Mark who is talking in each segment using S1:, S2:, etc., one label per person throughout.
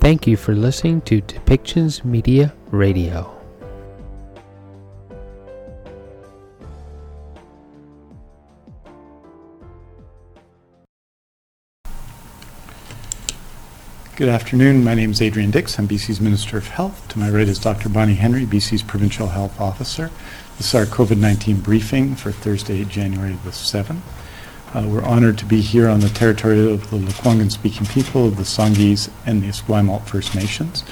S1: Thank you for listening to Depictions Media Radio.
S2: Good afternoon. My name is Adrian Dix. I'm BC's Minister of Health. To my right is Dr. Bonnie Henry, BC's Provincial Health Officer. This is our COVID 19 briefing for Thursday, January the 7th. Uh, we're honored to be here on the territory of the Lekwungen speaking people of the Songhees and the Esquimalt First Nations.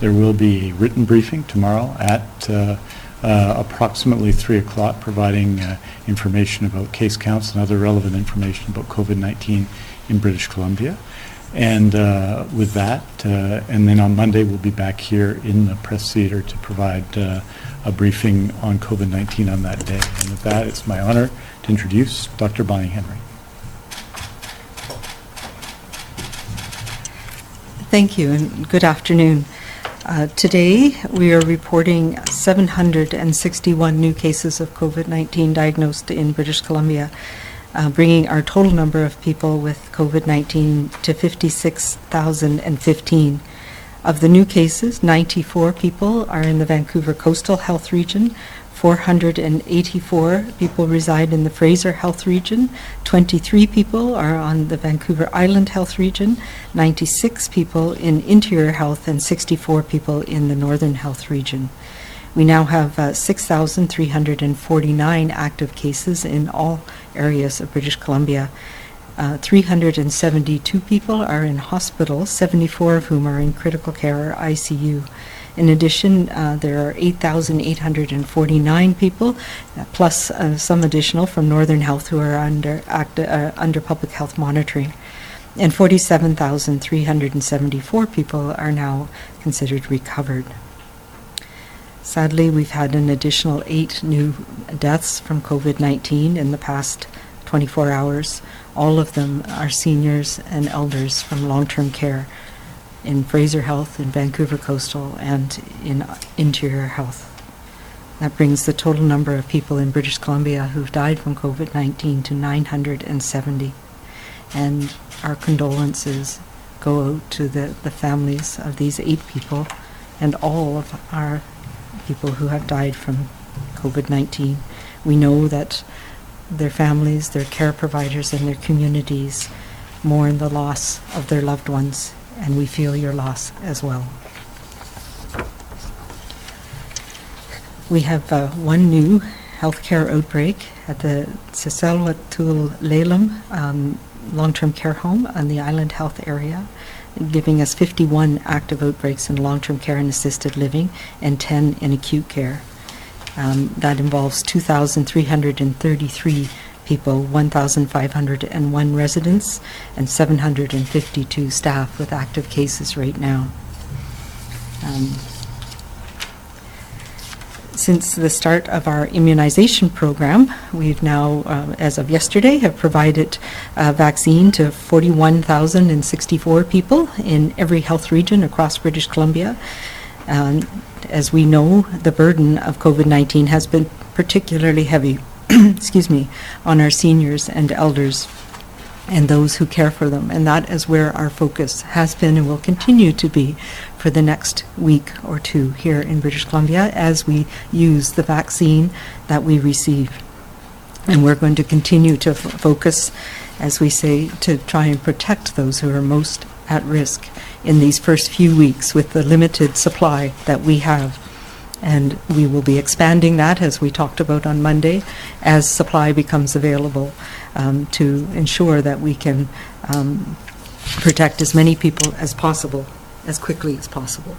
S2: There will be a written briefing tomorrow at uh, uh, approximately 3 o'clock, providing uh, information about case counts and other relevant information about COVID 19 in British Columbia. And uh, with that, uh, and then on Monday, we'll be back here in the press theater to provide uh, a briefing on COVID 19 on that day. And with that, it's my honor to introduce Dr. Bonnie Henry.
S3: Thank you and good afternoon. Uh, today, we are reporting 761 new cases of COVID 19 diagnosed in British Columbia uh, bringing our total number of people with COVID 19 to 56,015. Of the new cases, 94 people are in the Vancouver Coastal Health Region, 484 people reside in the Fraser Health Region, 23 people are on the Vancouver Island Health Region, 96 people in Interior Health, and 64 people in the Northern Health Region. We now have uh, 6,349 active cases in all areas of British Columbia. Uh, 372 people are in hospital, 74 of whom are in critical care or ICU. In addition, uh, there are 8,849 people, uh, plus uh, some additional from Northern Health who are under, uh, under public health monitoring. And 47,374 people are now considered recovered. Sadly, we've had an additional eight new deaths from COVID 19 in the past 24 hours. All of them are seniors and elders from long term care in Fraser Health, in Vancouver Coastal, and in Interior Health. That brings the total number of people in British Columbia who've died from COVID 19 to 970. And our condolences go out to the, the families of these eight people and all of our people who have died from COVID 19. We know that their families, their care providers, and their communities mourn the loss of their loved ones, and we feel your loss as well. We have uh, one new healthcare outbreak at the Siselwatul Lalem um, long-term care home on the Island Health area giving us 51 active outbreaks in long-term care and assisted living and 10 in acute care. Um, that involves 2,333 people, 1,501 residents, and 752 staff with active cases right now. Um, since the start of our immunization program, we've now, uh, as of yesterday, have provided uh, vaccine to 41,064 people in every health region across British Columbia. Um, as we know, the burden of COVID-19 has been particularly heavy, excuse me, on our seniors and elders and those who care for them. And that is where our focus has been and will continue to be for the next week or two here in British Columbia as we use the vaccine that we receive. And we're going to continue to f- focus, as we say, to try and protect those who are most at risk in these first few weeks with the limited supply that we have. And we will be expanding that, as we talked about on Monday, as supply becomes available um, to ensure that we can um, protect as many people as possible as quickly as possible.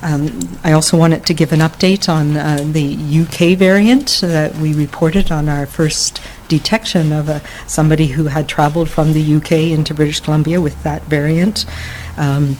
S3: Um, I also wanted to give an update on uh, the UK variant that we reported on our first detection of a, somebody who had traveled from the UK into British Columbia with that variant. Um,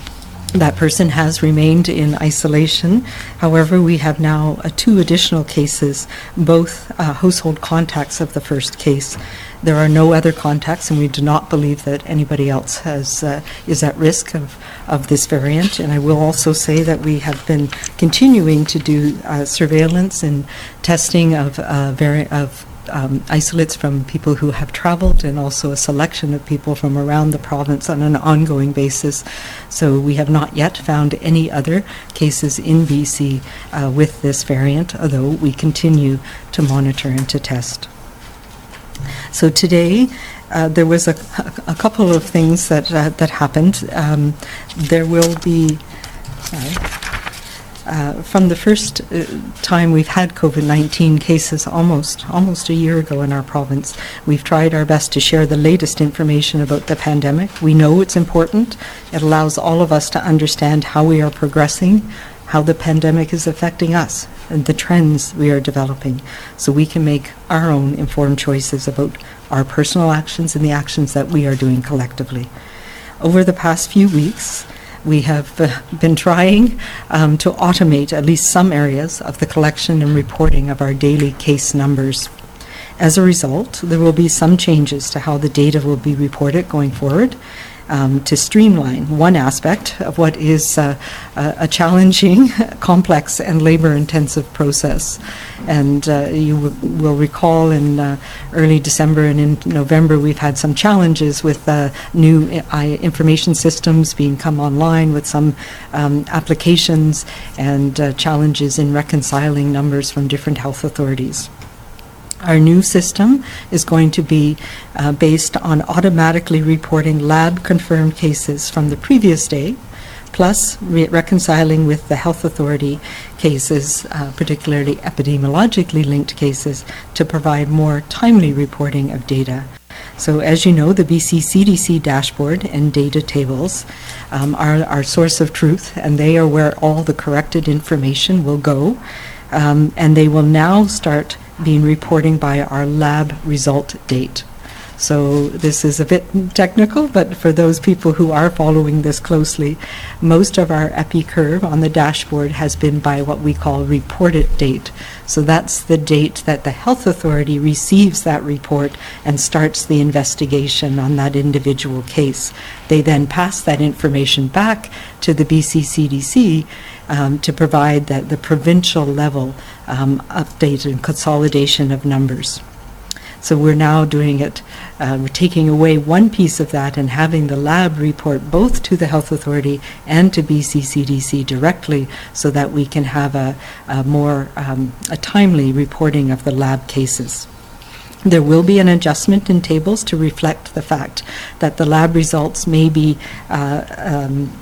S3: that person has remained in isolation. However, we have now uh, two additional cases, both uh, household contacts of the first case. There are no other contacts, and we do not believe that anybody else has uh, is at risk of, of this variant. And I will also say that we have been continuing to do uh, surveillance and testing of uh, vari- of um, isolates from people who have traveled and also a selection of people from around the province on an ongoing basis. So we have not yet found any other cases in BC uh, with this variant, although we continue to monitor and to test. So today, uh, there was a, a couple of things that uh, that happened. Um, there will be. Uh, from the first uh, time we've had COVID-19 cases almost almost a year ago in our province, we've tried our best to share the latest information about the pandemic. We know it's important. It allows all of us to understand how we are progressing, how the pandemic is affecting us, and the trends we are developing, so we can make our own informed choices about our personal actions and the actions that we are doing collectively. Over the past few weeks, we have uh, been trying um, to automate at least some areas of the collection and reporting of our daily case numbers. As a result, there will be some changes to how the data will be reported going forward um, to streamline one aspect of what is uh, a, challenging, complex, and labor intensive process. And uh, you w- will recall in uh, early December and in November, we've had some challenges with uh, new I- information systems being come online with some um, applications and uh, challenges in reconciling numbers from different health authorities. Our new system is going to be uh, based on automatically reporting lab confirmed cases from the previous day, plus re- reconciling with the health authority cases, uh, particularly epidemiologically linked cases, to provide more timely reporting of data. So, as you know, the BC CDC dashboard and data tables um, are our source of truth, and they are where all the corrected information will go. Um, and they will now start being reporting by our lab result date. So this is a bit technical, but for those people who are following this closely, most of our epi curve on the dashboard has been by what we call reported date. So that's the date that the health authority receives that report and starts the investigation on that individual case. They then pass that information back to the BC CDC um, to provide that the provincial level um, update and consolidation of numbers. So we're now doing it, uh, we're taking away one piece of that and having the lab report both to the health authority and to BCCDC directly so that we can have a, a more um, a timely reporting of the lab cases. There will be an adjustment in tables to reflect the fact that the lab results may be uh, um,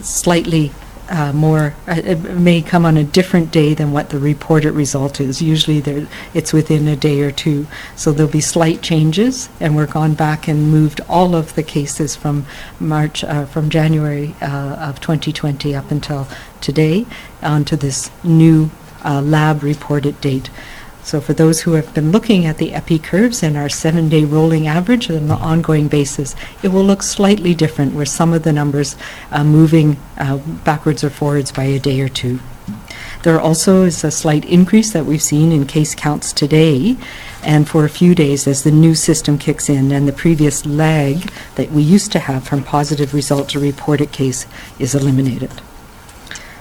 S3: slightly uh, more, uh, it may come on a different day than what the reported result is. Usually there, it's within a day or two. So there'll be slight changes, and we're gone back and moved all of the cases from March, uh, from January uh, of 2020 up until today onto this new uh, lab reported date. So for those who have been looking at the epi curves and our seven-day rolling average on an ongoing basis, it will look slightly different where some of the numbers are moving uh, backwards or forwards by a day or two. There also is a slight increase that we've seen in case counts today and for a few days as the new system kicks in and the previous lag that we used to have from positive result to reported case is eliminated.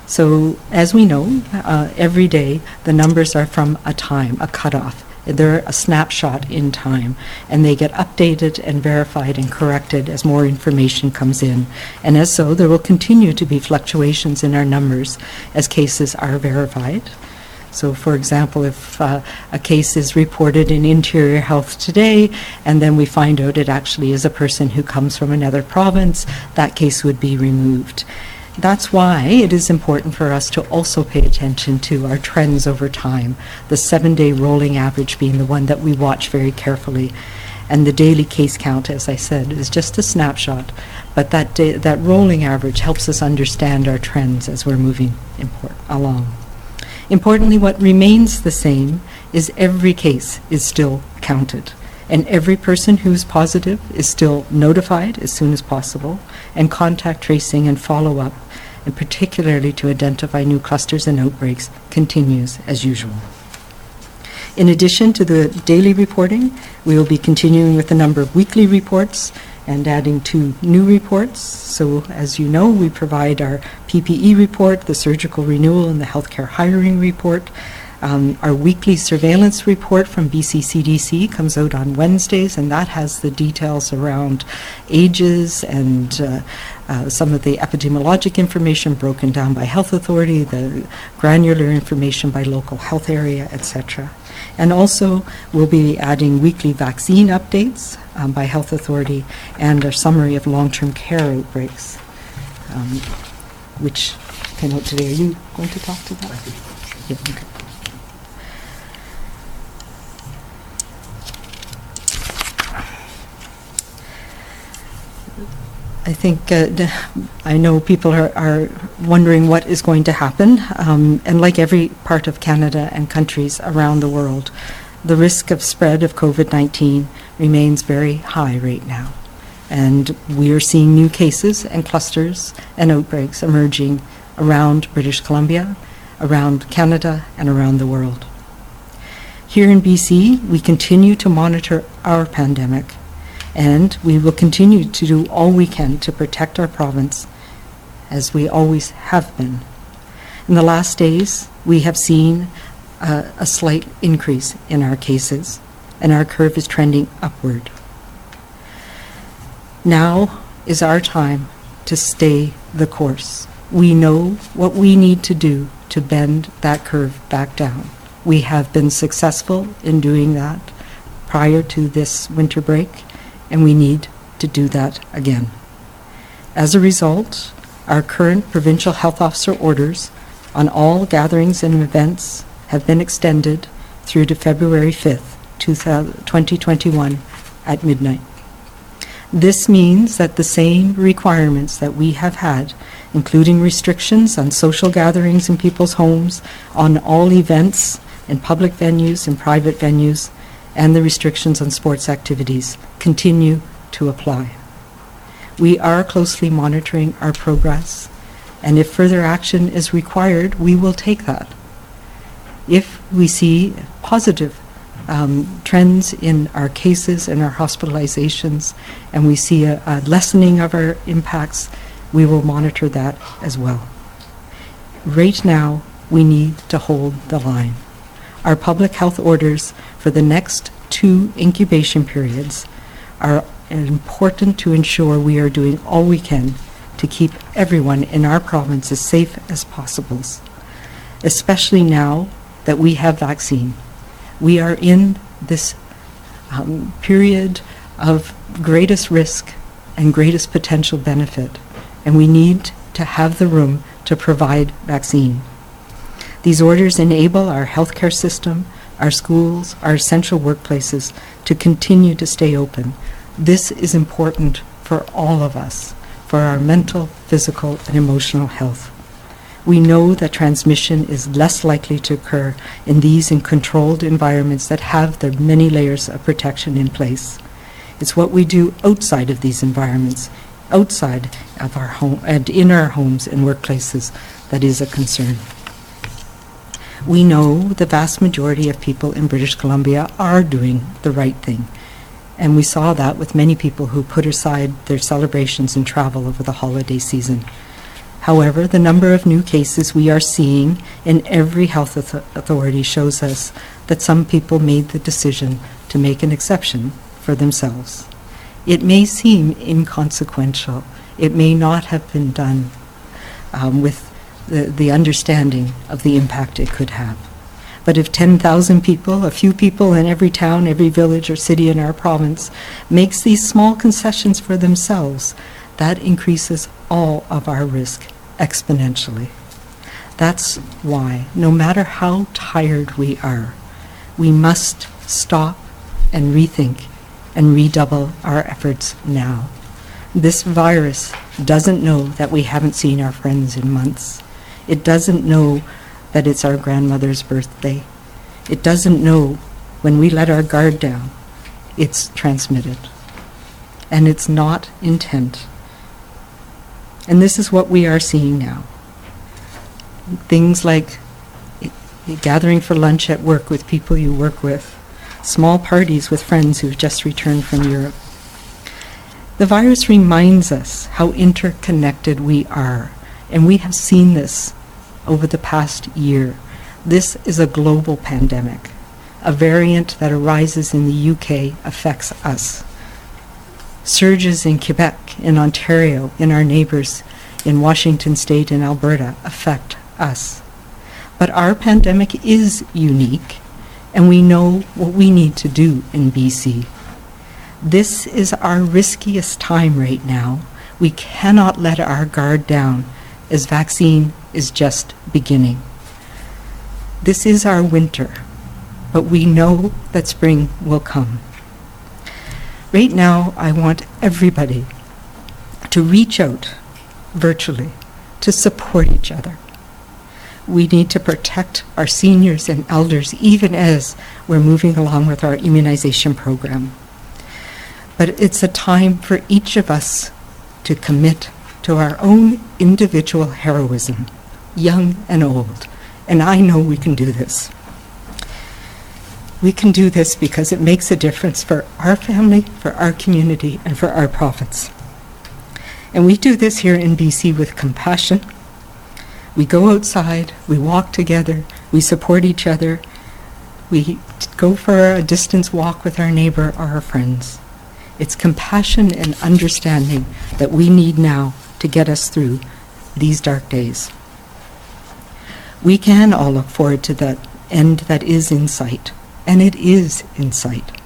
S3: So, as we know, uh, every day the numbers are from a time, a cutoff. They're a snapshot in time, and they get updated and verified and corrected as more information comes in. And as so, there will continue to be fluctuations in our numbers as cases are verified. So, for example, if uh, a case is reported in Interior Health today, and then we find out it actually is a person who comes from another province, that case would be removed. That's why it is important for us to also pay attention to our trends over time, the seven day rolling average being the one that we watch very carefully. And the daily case count, as I said, is just a snapshot. but that, da- that rolling average helps us understand our trends as we're moving import- along. Importantly, what remains the same is every case is still counted, and every person who is positive is still notified as soon as possible, and contact tracing and follow-up, and particularly to identify new clusters and outbreaks, continues as usual. In addition to the daily reporting, we will be continuing with a number of weekly reports and adding two new reports. So, as you know, we provide our PPE report, the surgical renewal, and the healthcare hiring report. Um, our weekly surveillance report from BCCDC comes out on Wednesdays, and that has the details around ages and uh, uh, some of the epidemiologic information broken down by health authority, the granular information by local health area, etc. And also, we'll be adding weekly vaccine updates um, by health authority and a summary of long-term care outbreaks, um, which came out today. Are you going to talk to that? Yeah, okay. I think, uh, know people are, are wondering what is going to happen. Um, and like every part of Canada and countries around the world, the risk of spread of COVID 19 remains very high right now. And we are seeing new cases and clusters and outbreaks emerging around British Columbia, around Canada, and around the world. Here in BC, we continue to monitor our pandemic and we will continue to do all we can to protect our province as we always have been. In the last days, we have seen uh, a slight increase in our cases, and our curve is trending upward. Now is our time to stay the course. We know what we need to do to bend that curve back down. We have been successful in doing that prior to this winter break, and we need to do that again. As a result, our current provincial health officer orders on all gatherings and events have been extended through to February 5th, 2021 at midnight. This means that the same requirements that we have had, including restrictions on social gatherings in people's homes, on all events in public venues and private venues, and the restrictions on sports activities continue to apply. We are closely monitoring our progress, and if further action is required, we will take that. If we see positive um, trends in our cases and our hospitalizations, and we see a, a lessening of our impacts, we will monitor that as well. Right now, we need to hold the line. Our public health orders for the next two incubation periods are important to ensure we are doing all we can to keep everyone in our province as safe as possible, especially now that we have vaccine. We are in this um, period of greatest risk and greatest potential benefit, and we need to have the room to provide vaccine. These orders enable our healthcare system, our schools, our essential workplaces to continue to stay open. This is important for all of us, for our mental, physical, and emotional health. We know that transmission is less likely to occur in these in controlled environments that have their many layers of protection in place. It's what we do outside of these environments, outside of our home and in our homes and workplaces that is a concern. We know the vast majority of people in British Columbia are doing the right thing. And we saw that with many people who put aside their celebrations and travel over the holiday season. However, the number of new cases we are seeing in every health auth- authority shows us that some people made the decision to make an exception for themselves. It may seem inconsequential. It may not have been done um, with the, the understanding of the impact it could have. But if 10,000 people, a few people in every town, every village or city in our province, makes these small concessions for themselves, that increases all of our risk exponentially. That's why, no matter how tired we are, we must stop and rethink and redouble our efforts now. This virus doesn't know that we haven't seen our friends in months. It doesn't know that it's our grandmother's birthday. It doesn't know when we let our guard down, it's transmitted. And it's not intent. And this is what we are seeing now. Things like gathering for lunch at work with people you work with, small parties with friends who've just returned from Europe. The virus reminds us how interconnected we are, and we have seen this over the past year. This is a global pandemic. A variant that arises in the UK affects us. Surges in Quebec, in Ontario, in our neighbors in Washington state and Alberta affect us. But our pandemic is unique, and we know what we need to do in BC. This is our riskiest time right now. We cannot let our guard down as vaccine is just beginning. This is our winter, but we know that spring will come. Right now, I want everybody to reach out virtually to support each other. We need to protect our seniors and elders even as we're moving along with our immunization program. But it's a time for each of us to commit to our own individual heroism, young and old. And I know we can do this. We can do this because it makes a difference for our family, for our community, and for our province. And we do this here in BC with compassion. We go outside, we walk together, we support each other, we go for a distance walk with our neighbor or our friends. It's compassion and understanding that we need now to get us through these dark days. We can all look forward to that end that is in sight, and it is in sight.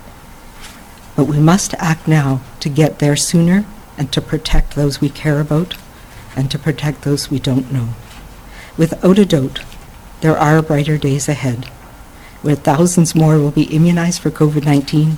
S3: But we must act now to get there sooner and to protect those we care about and to protect those we don't know. Without a doubt, there are brighter days ahead, where thousands more will be immunized for COVID 19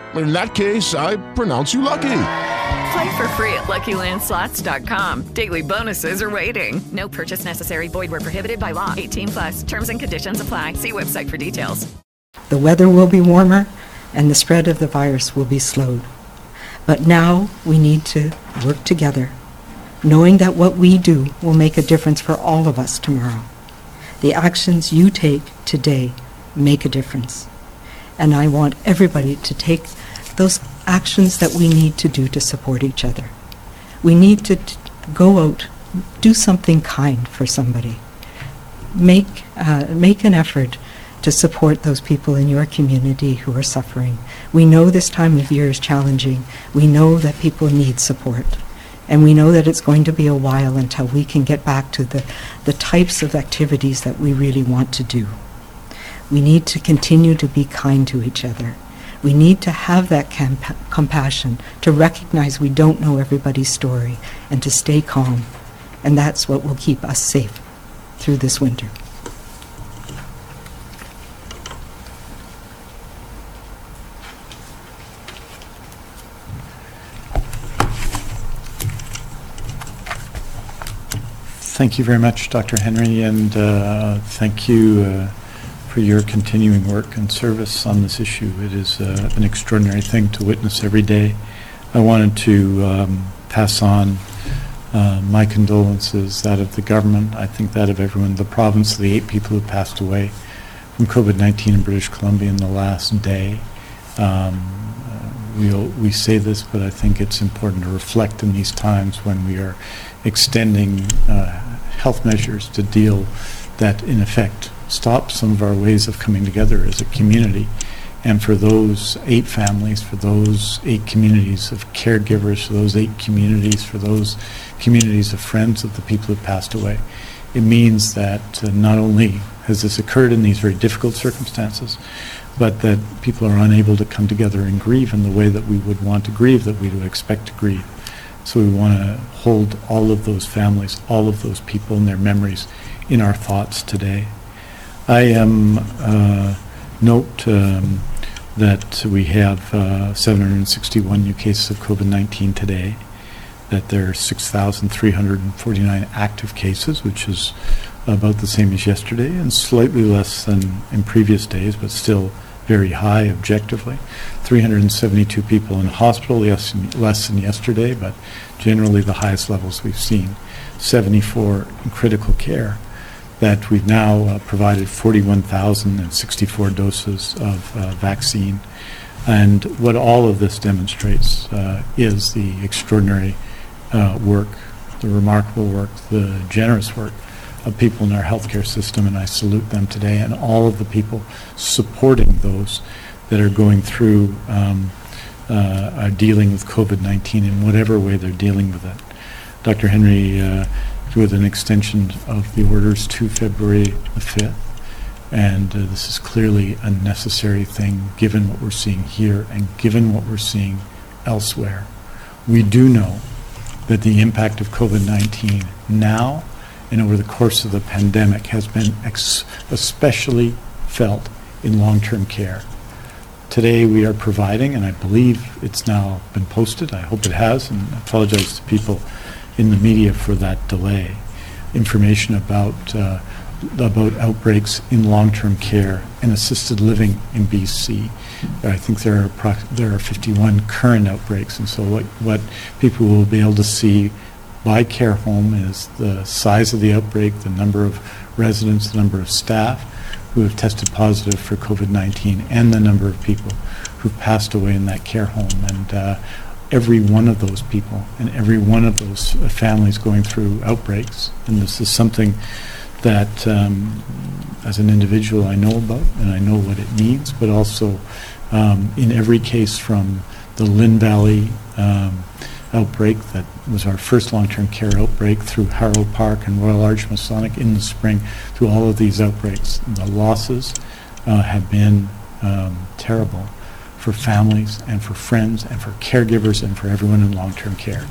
S4: In that case, I pronounce you lucky.
S5: Play for free at LuckyLandSlots.com. Daily bonuses are waiting. No purchase necessary. Void where prohibited by law. 18 plus. Terms and conditions apply. See website for details.
S3: The weather will be warmer and the spread of the virus will be slowed. But now we need to work together, knowing that what we do will make a difference for all of us tomorrow. The actions you take today make a difference. And I want everybody to take those actions that we need to do to support each other. We need to t- go out, do something kind for somebody. Make, uh, make an effort to support those people in your community who are suffering. We know this time of year is challenging. We know that people need support. And we know that it's going to be a while until we can get back to the, the types of activities that we really want to do. We need to continue to be kind to each other. We need to have that compassion, to recognize we don't know everybody's story, and to stay calm. And that's what will keep us safe through this winter.
S2: Thank you very much, Dr. Henry, and uh, thank you uh, for your continuing work and service on this issue. It is uh, an extraordinary thing to witness every day. I wanted to um, pass on uh, my condolences, that of the government, I think that of everyone, the province, the eight people who passed away from COVID-19 in British Columbia in the last day. Um, we'll, we say this, but I think it's important to reflect in these times when we are extending uh, health measures to deal that, in effect, stop some of our ways of coming together as a community. And for those eight families, for those eight communities of caregivers, for those eight communities, for those communities of friends of the people who passed away, it means that uh, not only has this occurred in these very difficult circumstances, but that people are unable to come together and grieve in the way that we would want to grieve, that we would expect to grieve. So we want to hold all of those families, all of those people and their memories in our thoughts today. I am uh, note um, that we have uh, 761 new cases of COVID-19 today, that there are 6,349 active cases, which is about the same as yesterday and slightly less than in previous days, but still very high objectively. 372 people in hospital, yes, less than yesterday, but generally the highest levels we've seen. 74 in critical care. That we've now uh, provided 41,064 doses of uh, vaccine. And what all of this demonstrates uh, is the extraordinary uh, work, the remarkable work, the generous work of people in our healthcare system, and I salute them today, and all of the people supporting those that are going through, um, uh, are dealing with COVID-19 in whatever way they're dealing with it. Dr. Henry, with an extension of the orders to February the 5th, and uh, this is clearly a necessary thing given what we're seeing here and given what we're seeing elsewhere. We do know that the impact of COVID-19 now and over the course of the pandemic has been especially felt in long-term care. Today we are providing, and I believe it's now been posted, I hope it has, and I apologize to people in the media for that delay, information about, uh, about outbreaks in long-term care and assisted living in BC. I think there are, there are 51 current outbreaks, and so what, what people will be able to see by care home is the size of the outbreak, the number of residents, the number of staff who have tested positive for COVID-19, and the number of people who've passed away in that care home. And uh, every one of those people and every one of those uh, families going through outbreaks, and this is something that um, as an individual I know about and I know what it means, but also um, in every case from the Lynn Valley um, outbreak that was our first long-term care outbreak through Haro Park and Royal Arch Masonic in the spring, through all of these outbreaks. The losses uh, have been um, terrible for families and for friends and for caregivers and for everyone in long-term care.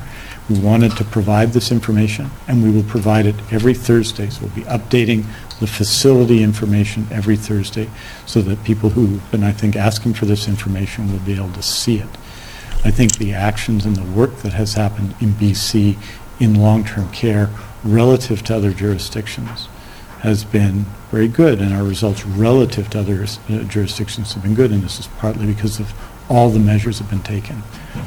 S2: We wanted to provide this information, and we will provide it every Thursday. So we'll be updating the facility information every Thursday so that people who've been, I think, asking for this information will be able to see it. I think the actions and the work that has happened in BC in long-term care relative to other jurisdictions has been very good, and our results relative to other uh, jurisdictions have been good, and this is partly because of all the measures have been taken.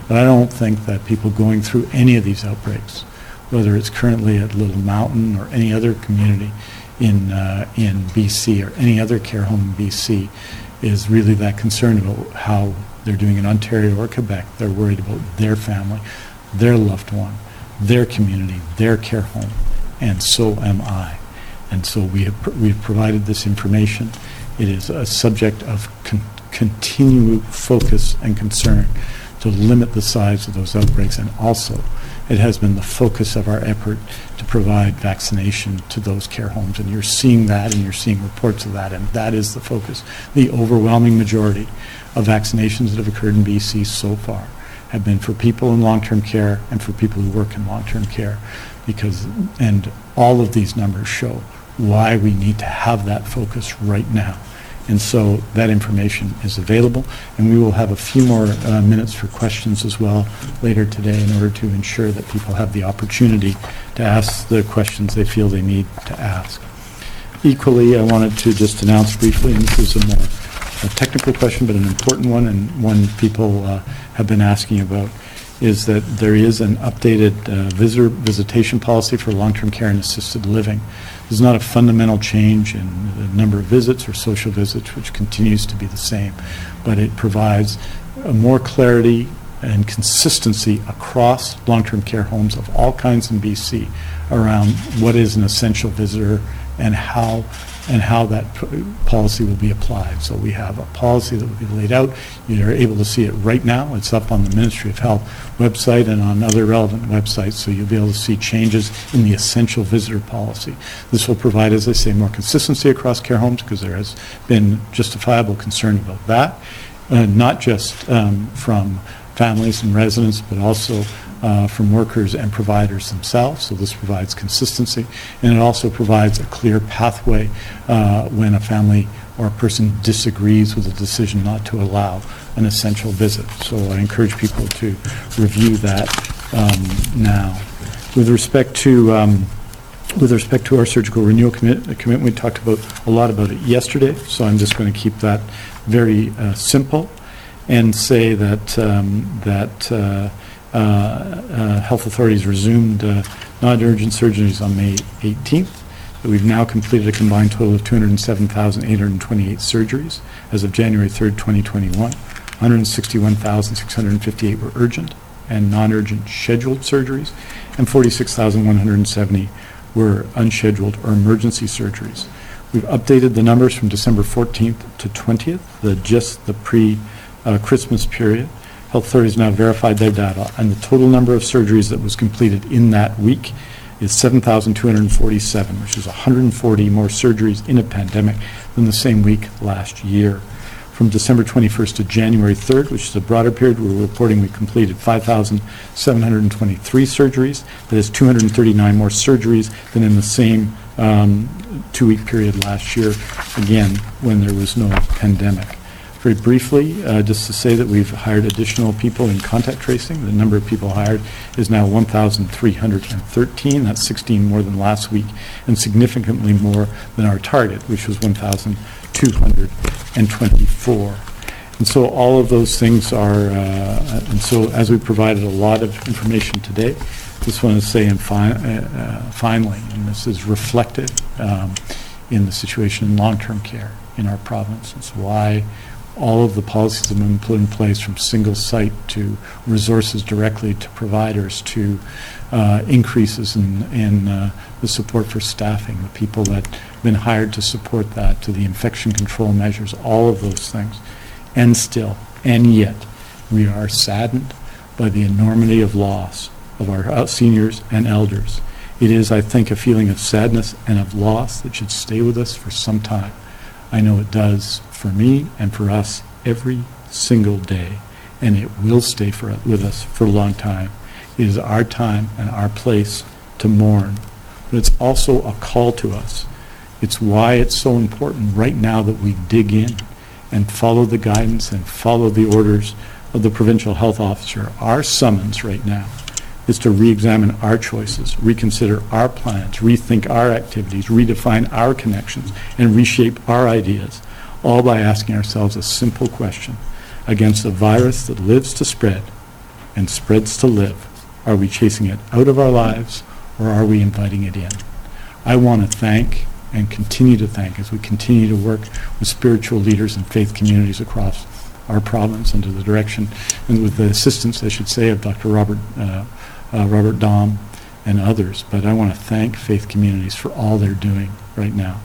S2: But I don't think that people going through any of these outbreaks, whether it's currently at Little Mountain or any other community in, uh, in BC or any other care home in BC, is really that concerned about how they're doing in Ontario or Quebec. They're worried about their family, their loved one, their community, their care home, and so am I. And so we have, we've provided this information. It is a subject of con- continued focus and concern to limit the size of those outbreaks, and also it has been the focus of our effort to provide vaccination to those care homes. And you're seeing that, and you're seeing reports of that, and that is the focus. The overwhelming majority of vaccinations that have occurred in BC so far have been for people in long-term care and for people who work in long-term care because and all of these numbers show why we need to have that focus right now. And so that information is available and we will have a few more uh, minutes for questions as well later today in order to ensure that people have the opportunity to ask the questions they feel they need to ask. Equally I wanted to just announce briefly and this is a more a technical question, but an important one, and one people uh, have been asking about, is that there is an updated uh, visitor visitation policy for long-term care and assisted living. There's not a fundamental change in the number of visits or social visits, which continues to be the same, but it provides more clarity and consistency across long-term care homes of all kinds in BC around what is an essential visitor and how and how that p- policy will be applied. So we have a policy that will be laid out. You're able to see it right now. It's up on the Ministry of Health website and on other relevant websites, so you'll be able to see changes in the essential visitor policy. This will provide, as I say, more consistency across care homes because there has been justifiable concern about that, uh, not just um, from families and residents, but also uh, from workers and providers themselves. So this provides consistency, and it also provides a clear pathway uh, when a family or a person disagrees with a decision not to allow an essential visit. So I encourage people to review that um, now. With respect to um, with respect to our surgical renewal commit- commitment, we talked about a lot about it yesterday, so I'm just going to keep that very uh, simple and say that um, that uh, Uh, uh, health authorities resumed uh, non-urgent surgeries on May 18th. We've now completed a combined total of 207,828 surgeries as of January 3rd, 2021. 161,658 were urgent and non-urgent scheduled surgeries, and 46,170 were unscheduled or emergency surgeries. We've updated the numbers from December 14th to 20th, the just the pre-Christmas uh, period. Health authorities now verified their data, and the total number of surgeries that was completed in that week is 7,247, which is 140 more surgeries in a pandemic than the same week last year. From December 21st to January 3rd, which is a broader period, we're reporting we completed 5,723 surgeries. That is 239 more surgeries than in the same um, two-week period last year, again, when there was no pandemic. Very briefly, uh, just to say that we've hired additional people in contact tracing. The number of people hired is now 1,313. That's 16 more than last week and significantly more than our target, which was 1,224. And so all of those things are, uh, and so as we provided a lot of information today, just want to say and fi- uh, uh, finally, and this is reflected um, in the situation in long-term care in our province. It's why all of the policies have been put in place from single site to resources directly to providers to uh, increases in, in uh, the support for staffing, the people that have been hired to support that, to the infection control measures, all of those things. And still, and yet, we are saddened by the enormity of loss of our uh, seniors and elders. It is, I think, a feeling of sadness and of loss that should stay with us for some time. I know it does for me and for us every single day, and it will stay for, with us for a long time. It is our time and our place to mourn, but it's also a call to us. It's why it's so important right now that we dig in and follow the guidance and follow the orders of the provincial health officer. Our summons right now is to re-examine our choices, reconsider our plans, rethink our activities, redefine our connections, and reshape our ideas, all by asking ourselves a simple question. Against a virus that lives to spread and spreads to live, are we chasing it out of our lives or are we inviting it in? I want to thank and continue to thank as we continue to work with spiritual leaders and faith communities across our province under the direction and with the assistance, I should say, of Dr. Robert uh, uh, Robert Daum and others. But I want to thank faith communities for all they're doing right now.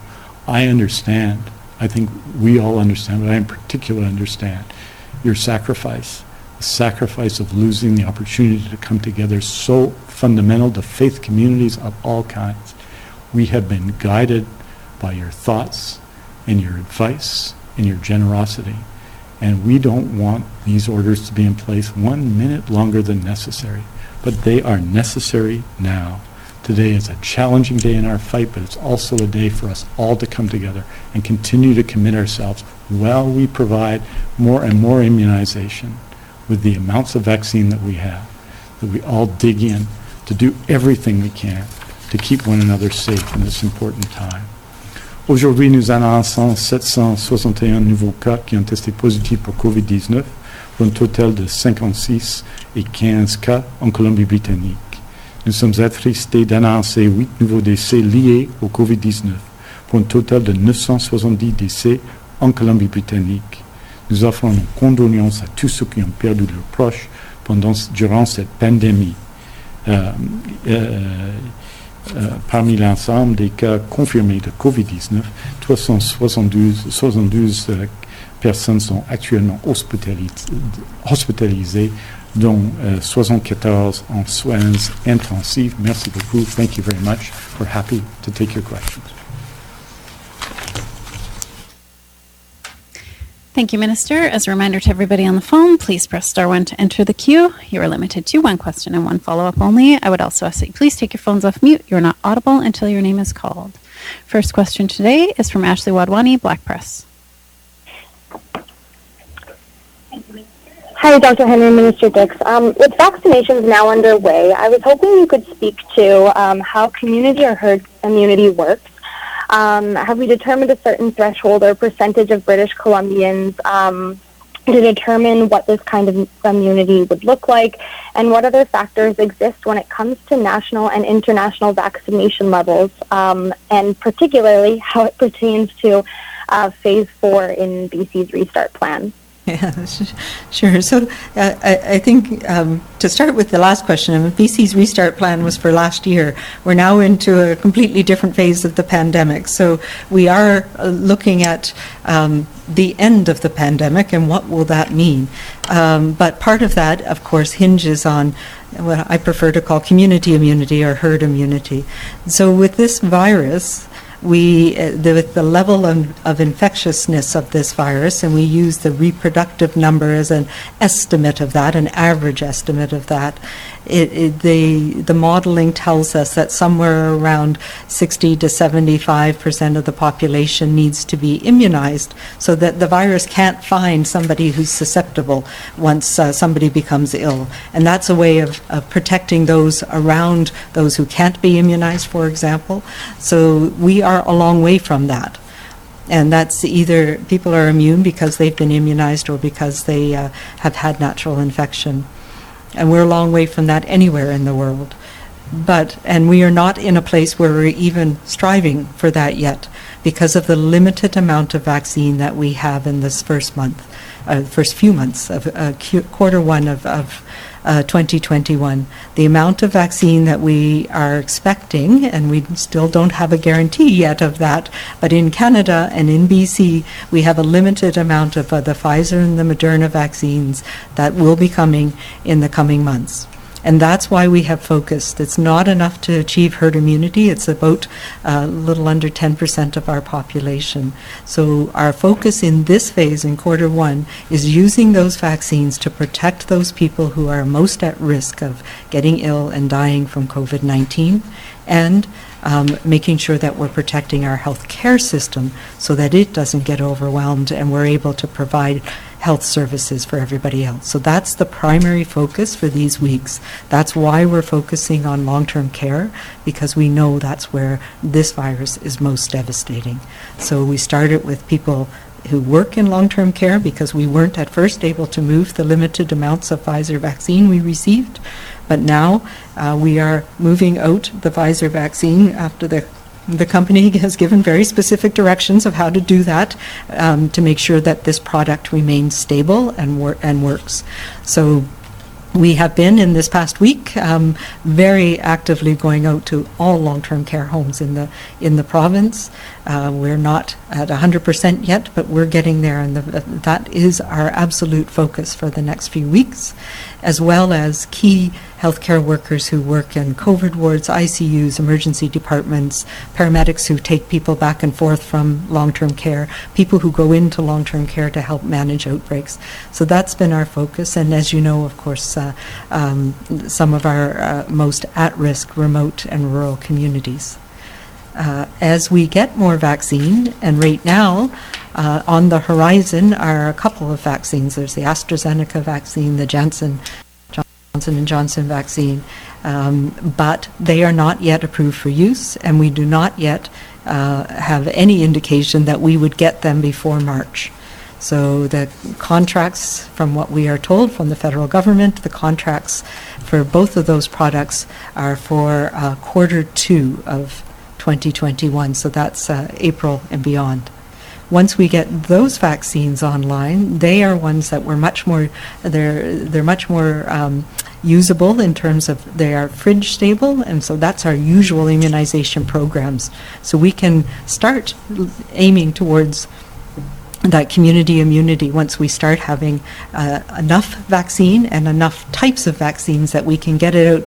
S2: I understand. I think we all understand, but I in particular understand your sacrifice, the sacrifice of losing the opportunity to come together, so fundamental to faith communities of all kinds. We have been guided by your thoughts and your advice and your generosity. And we don't want these orders to be in place one minute longer than necessary. But they are necessary now. Today is a challenging day in our fight, but it's also a day for us all to come together and continue to commit ourselves while we provide more and more immunization with the amounts of vaccine that we have, that we all dig in to do everything we can to keep one another safe in this important time. Aujourd'hui, nous annonçons 761 nouveaux cas qui ont testé positifs pour COVID-19, pour un total de 56 et 15 cas en Colombie-Britannique. Nous sommes attristés d'annoncer 8 nouveaux décès liés au COVID-19, pour un total de 970 décès en Colombie-Britannique. Nous offrons nos condoléances à tous ceux qui ont perdu leurs proches pendant, durant cette pandémie. Euh, euh, euh, parmi l'ensemble des cas confirmés de COVID-19, 372 72, euh, personnes sont actuellement hospitalis- hospitalisées, dont euh, 74 en soins intensifs. Merci beaucoup. Thank you very much. We're happy to take your questions.
S6: Thank you, Minister. As a reminder to everybody on the phone, please press star one to enter the queue. You are limited to one question and one follow up only. I would also ask that you please take your phones off mute. You're not audible until your name is called. First question today is from Ashley Wadhwani, Black Press.
S7: Hi, Dr. Henry, Minister Dix. Um, with vaccinations now underway, I was hoping you could speak to um, how community or herd immunity works. Um, have we determined a certain threshold or percentage of British Columbians um, to determine what this kind of immunity would look like, and what other factors exist when it comes to national and international vaccination levels, um, and particularly how it pertains to uh, phase four in BC's restart plan?
S3: Yeah, sure. So uh, I, I think um, to start with the last question, I mean, BC's restart plan was for last year. We're now into a completely different phase of the pandemic. So we are uh, looking at um, the end of the pandemic and what will that mean. Um, but part of that, of course, hinges on what I prefer to call community immunity or herd immunity. So with this virus, we uh, the, with the level of, of infectiousness of this virus, and we use the reproductive number as an estimate of that, an average estimate of that. It, it, the the modeling tells us that somewhere around 60 to 75 percent of the population needs to be immunized, so that the virus can't find somebody who's susceptible once uh, somebody becomes ill, and that's a way of, of protecting those around those who can't be immunized, for example. So we are a long way from that. And that's either people are immune because they've been immunized or because they uh, have had natural infection. And we're a long way from that anywhere in the world. But, and we are not in a place where we're even striving for that yet because of the limited amount of vaccine that we have in this first month, uh, first few months of uh, quarter one of, of uh, 2021. The amount of vaccine that we are expecting, and we still don't have a guarantee yet of that, but in Canada and in BC, we have a limited amount of uh, the Pfizer and the Moderna vaccines that will be coming in the coming months. And that's why we have focused. It's not enough to achieve herd immunity. It's about a little under 10% of our population. So our focus in this phase, in quarter one, is using those vaccines to protect those people who are most at risk of getting ill and dying from COVID-19 and um, making sure that we're protecting our health care system so that it doesn't get overwhelmed and we're able to provide health services for everybody else. So that's the primary focus for these weeks. That's why we're focusing on long-term care because we know that's where this virus is most devastating. So we started with people who work in long-term care because we weren't at first able to move the limited amounts of Pfizer vaccine we received. But now uh, we are moving out the Pfizer vaccine after the the company has given very specific directions of how to do that um, to make sure that this product remains stable and, wor- and works. So we have been in this past week um, very actively going out to all long-term care homes in the in the province. Uh, we're not at 100% yet, but we're getting there, and the, that is our absolute focus for the next few weeks, as well as key healthcare workers who work in COVID wards, ICUs, emergency departments, paramedics who take people back and forth from long-term care, people who go into long-term care to help manage outbreaks. So that's been our focus, and as you know, of course, uh, um, some of our uh, most at-risk remote and rural communities. Uh, as we get more vaccine, and right now uh, on the horizon are a couple of vaccines. There's the AstraZeneca vaccine, the Janssen Johnson and Johnson vaccine, um, but they are not yet approved for use, and we do not yet uh, have any indication that we would get them before March. So the contracts, from what we are told from the federal government, the contracts for both of those products are for uh, quarter two of 2021, so that's uh, April and beyond. once we get those vaccines online, they are ones that were much more, they're, they're much more um, usable in terms of they are fridge stable, and so that's our usual immunization programs. So we can start aiming towards that community immunity once we start having uh, enough vaccine and enough types of vaccines that we can get it out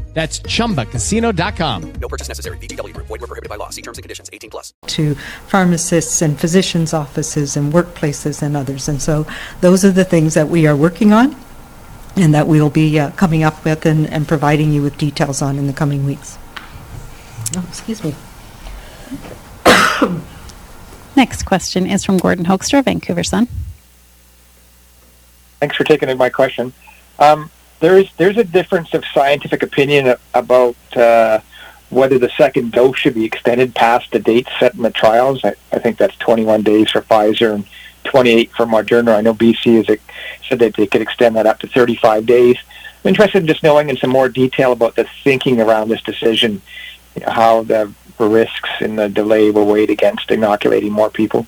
S8: That's chumbacasino.com.
S9: No purchase necessary. VGW Group. Void were prohibited by law. See terms and conditions. 18 plus.
S3: to pharmacists and physicians' offices and workplaces and others. And so those are the things that we are working on and that we'll be uh, coming up with and, and providing you with details on in the coming weeks. Oh, excuse me.
S6: Next question is from Gordon Hoekstra, Vancouver Sun.
S10: Thanks for taking my question. Um, there's there's a difference of scientific opinion about uh, whether the second dose should be extended past the date set in the trials. I, I think that's 21 days for Pfizer and 28 for Moderna. I know BC has ex- said that they could extend that up to 35 days. I'm interested in just knowing in some more detail about the thinking around this decision, you know, how the risks in the delay were weighed against inoculating more people.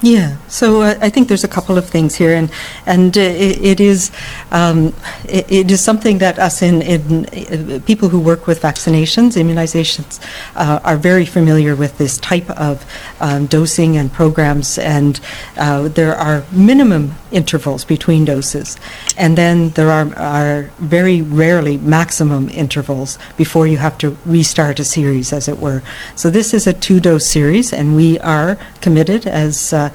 S3: Yeah, so uh, I think there's a couple of things here, and and uh, it, it is um, it, it is something that us in, in uh, people who work with vaccinations, immunizations, uh, are very familiar with this type of um, dosing and programs, and uh, there are minimum intervals between doses, and then there are are very rarely maximum intervals before you have to restart a series, as it were. So this is a two-dose series, and we are committed as uh,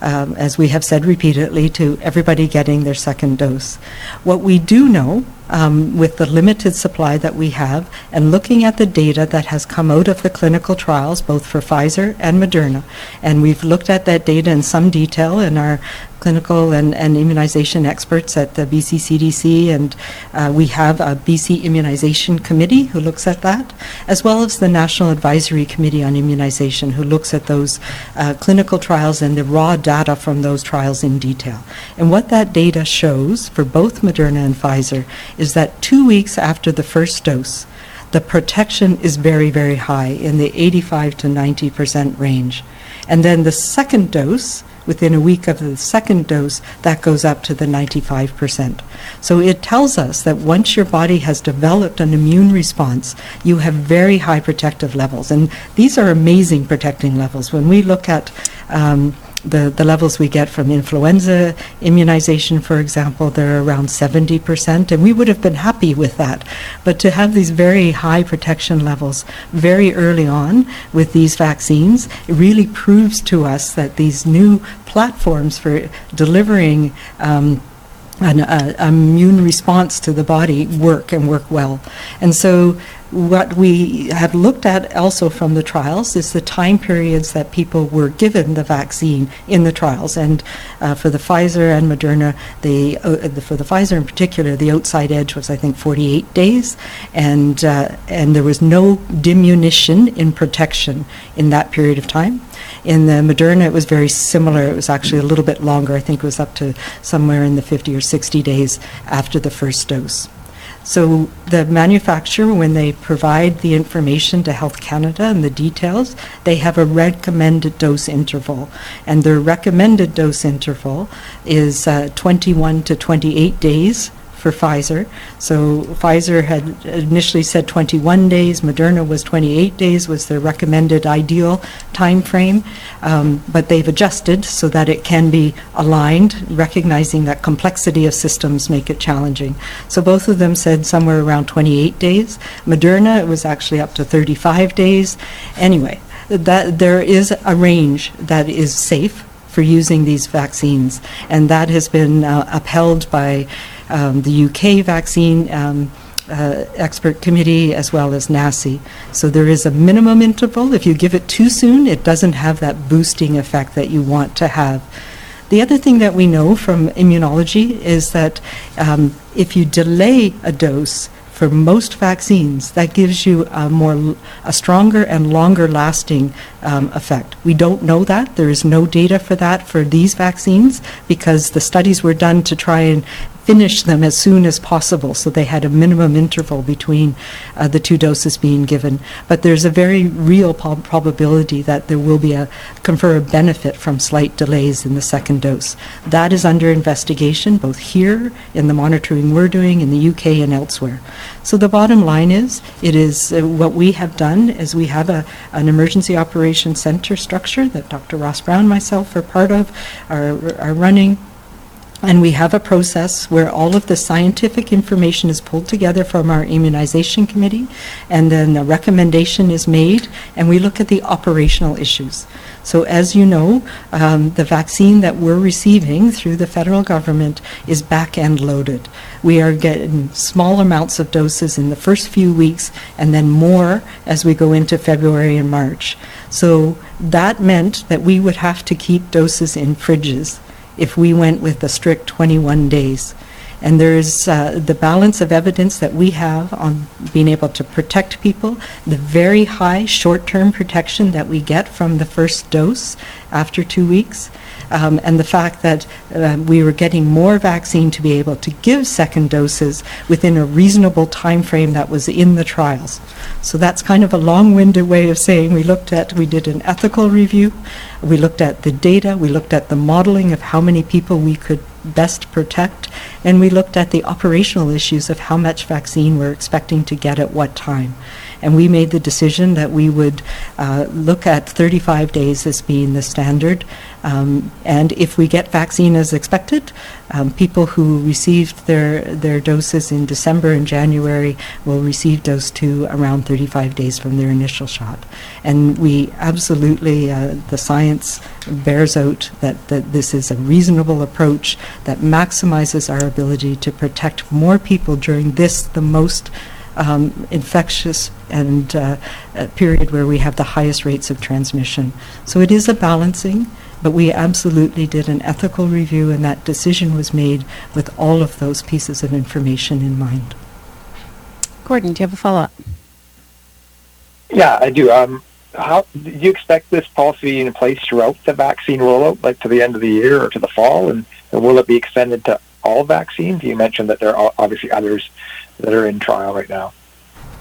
S3: um, as we have said repeatedly, to everybody getting their second dose. What we do know, um, with the limited supply that we have, and looking at the data that has come out of the clinical trials, both for Pfizer and Moderna, and we've looked at that data in some detail in our clinical and, and immunization experts at the BC CDC, and uh, we have a BC Immunization Committee who looks at that, as well as the National Advisory Committee on Immunization who looks at those uh, clinical trials and the raw data from those trials in detail. And what that data shows for both Moderna and Pfizer is that two weeks after the first dose, the protection is very, very high in the 85 to 90 percent range. And then the second dose, within a week of the second dose, that goes up to the 95%. So it tells us that once your body has developed an immune response, you have very high protective levels. And these are amazing protecting levels. When we look at um, the, the levels we get from influenza immunization, for example, they're around 70%, and we would have been happy with that. But to have these very high protection levels very early on with these vaccines, it really proves to us that these new platforms for delivering um, an uh, immune response to the body work and work well. And so what we have looked at also from the trials is the time periods that people were given the vaccine in the trials. And uh, for the Pfizer and Moderna, the, uh, the, for the Pfizer in particular, the outside edge was, I think, 48 days. And, uh, and there was no diminution in protection in that period of time. In the Moderna, it was very similar. It was actually a little bit longer. I think it was up to somewhere in the 50 or 60 days after the first dose. So the manufacturer, when they provide the information to Health Canada and the details, they have a recommended dose interval. And their recommended dose interval is uh, 21 to 28 days for Pfizer. So Pfizer had initially said 21 days, Moderna was 28 days was their recommended ideal time frame, um, but they've adjusted so that it can be aligned, recognizing that complexity of systems make it challenging. So both of them said somewhere around 28 days. Moderna it was actually up to 35 days. Anyway, that there is a range that is safe for using these vaccines, and that has been uh, upheld by um, the UK vaccine. Um, uh, expert committee as well as NACI. So there is a minimum interval. If you give it too soon, it doesn't have that boosting effect that you want to have. The other thing that we know from immunology is that um, if you delay a dose, for most vaccines, that gives you a more a stronger and longer lasting um, effect. We don't know that. There is no data for that for these vaccines because the studies were done to try and finish them as soon as possible. So they had a minimum interval between uh, the two doses being given. But there's a very real prob- probability that there will be a confer a benefit from slight delays in the second dose. That is under investigation both here in the monitoring we're doing in the UK and elsewhere. So the bottom line is, it is uh, what we have done is we have a, an emergency operations center structure that Dr. Ross Brown myself are part of, are, are running and we have a process where all of the scientific information is pulled together from our immunization committee, and then a recommendation is made, and we look at the operational issues. So, as you know, um, the vaccine that we're receiving through the federal government is back end loaded. We are getting small amounts of doses in the first few weeks, and then more as we go into February and March. So, that meant that we would have to keep doses in fridges if we went with a strict 21 days. And there's uh, the balance of evidence that we have on being able to protect people, the very high short-term protection that we get from the first dose after two weeks, um, and the fact that uh, we were getting more vaccine to be able to give second doses within a reasonable time frame that was in the trials. So that's kind of a long-winded way of saying we looked at, we did an ethical review, we looked at the data, we looked at the modeling of how many people we could best protect, and we looked at the operational issues of how much vaccine we're expecting to get at what time. And we made the decision that we would uh, look at 35 days as being the standard. Um, and if we get vaccine as expected, um, people who received their, their doses in December and January will receive dose two around 35 days from their initial shot. And we absolutely, uh, the science bears out that, that this is a reasonable approach that maximizes our ability to protect more people during this, the most um, infectious and uh, period where we have the highest rates of transmission. So it is a balancing, but we absolutely did an ethical review, and that decision was made with all of those pieces of information in mind.
S6: Gordon, do you have a follow up?
S10: Yeah, I do. Um, how do you expect this policy in place throughout the vaccine rollout, like to the end of the year or to the fall, and, and will it be extended to all vaccines? You mentioned that there are obviously others that are in trial right now.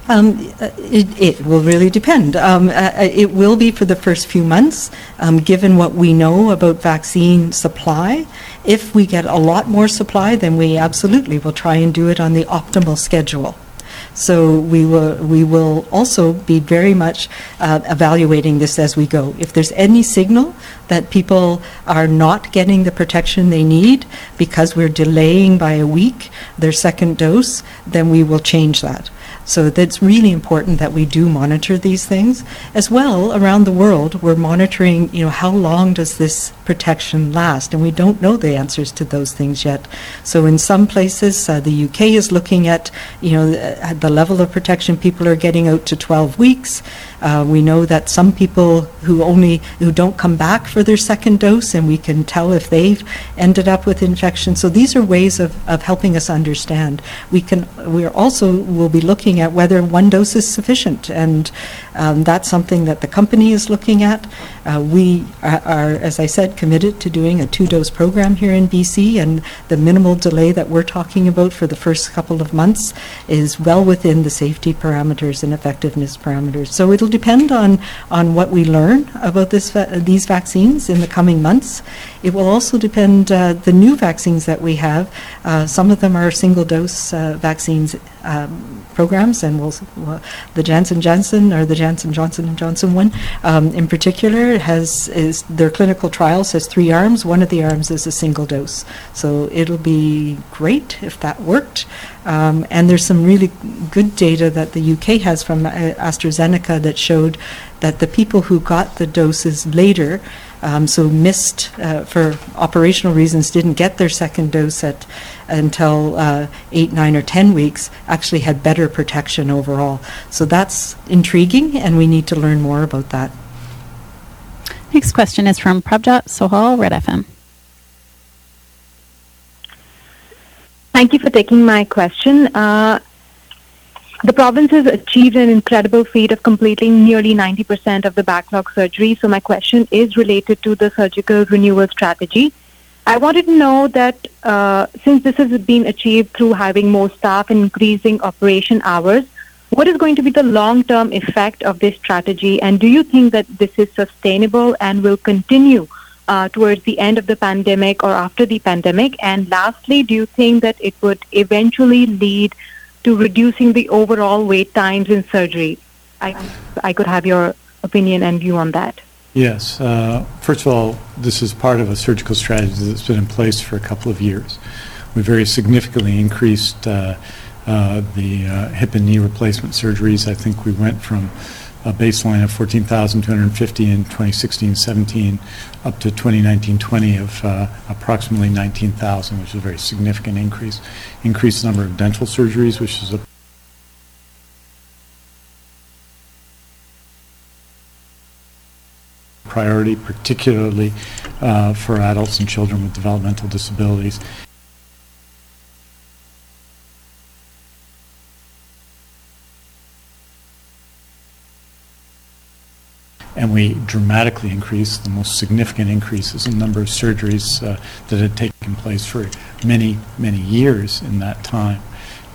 S3: Um, it, it will really depend. Um, uh, it will be for the first few months, um, given what we know about vaccine supply. If we get a lot more supply, then we absolutely will try and do it on the optimal schedule. So we will we will also be very much uh, evaluating this as we go. If there's any signal that people are not getting the protection they need because we're delaying by a week their second dose, then we will change that. So that's really important that we do monitor these things. As well, around the world, we're monitoring, you know, how long does this protection last? And we don't know the answers to those things yet. So in some places, uh, the UK is looking at, you know, the, the level of protection people are getting out to 12 weeks. Uh, we know that some people who only who don't come back for their second dose, and we can tell if they've ended up with infection. So these are ways of, of helping us understand. We can. We are also will be looking looking at whether one dose is sufficient, and um, that's something that the company is looking at. Uh, we are, are, as I said, committed to doing a two-dose program here in BC, and the minimal delay that we're talking about for the first couple of months is well within the safety parameters and effectiveness parameters. So it'll depend on on what we learn about this these vaccines in the coming months. It will also depend uh, the new vaccines that we have. Uh, some of them are single-dose uh, vaccines um, programs, and we'll, well, the Janssen Janssen or the Janssen Johnson and Johnson one um, in particular has is their clinical trials has three arms. One of the arms is a single dose, so it'll be great if that worked. Um, and there's some really good data that the UK has from uh, AstraZeneca that showed that the people who got the doses later um, so missed uh, for operational reasons, didn't get their second dose at until uh, eight, nine, or ten weeks. Actually, had better protection overall. So that's intriguing, and we need to learn more about that.
S6: Next question is from Prabhat Sohal, Red FM.
S11: Thank you for taking my question. Uh, the province has achieved an incredible feat of completing nearly 90% of the backlog surgery. So my question is related to the surgical renewal strategy. I wanted to know that uh, since this has been achieved through having more staff and increasing operation hours, what is going to be the long-term effect of this strategy? And do you think that this is sustainable and will continue uh, towards the end of the pandemic or after the pandemic? And lastly, do you think that it would eventually lead to reducing the overall wait times in surgery? I, I could have your opinion and view on that.
S2: Yes. Uh, first of all, this is part of a surgical strategy that's been in place for a couple of years. We very significantly increased uh, uh, the uh, hip and knee replacement surgeries. I think we went from a baseline of 14,250 in 2016-17 up to 2019-20 of uh, approximately 19,000, which is a very significant increase. Increased number of dental surgeries, which is a priority, particularly uh, for adults and children with developmental disabilities. And we dramatically increased the most significant increases in number of surgeries uh, that had taken place for many, many years in that time,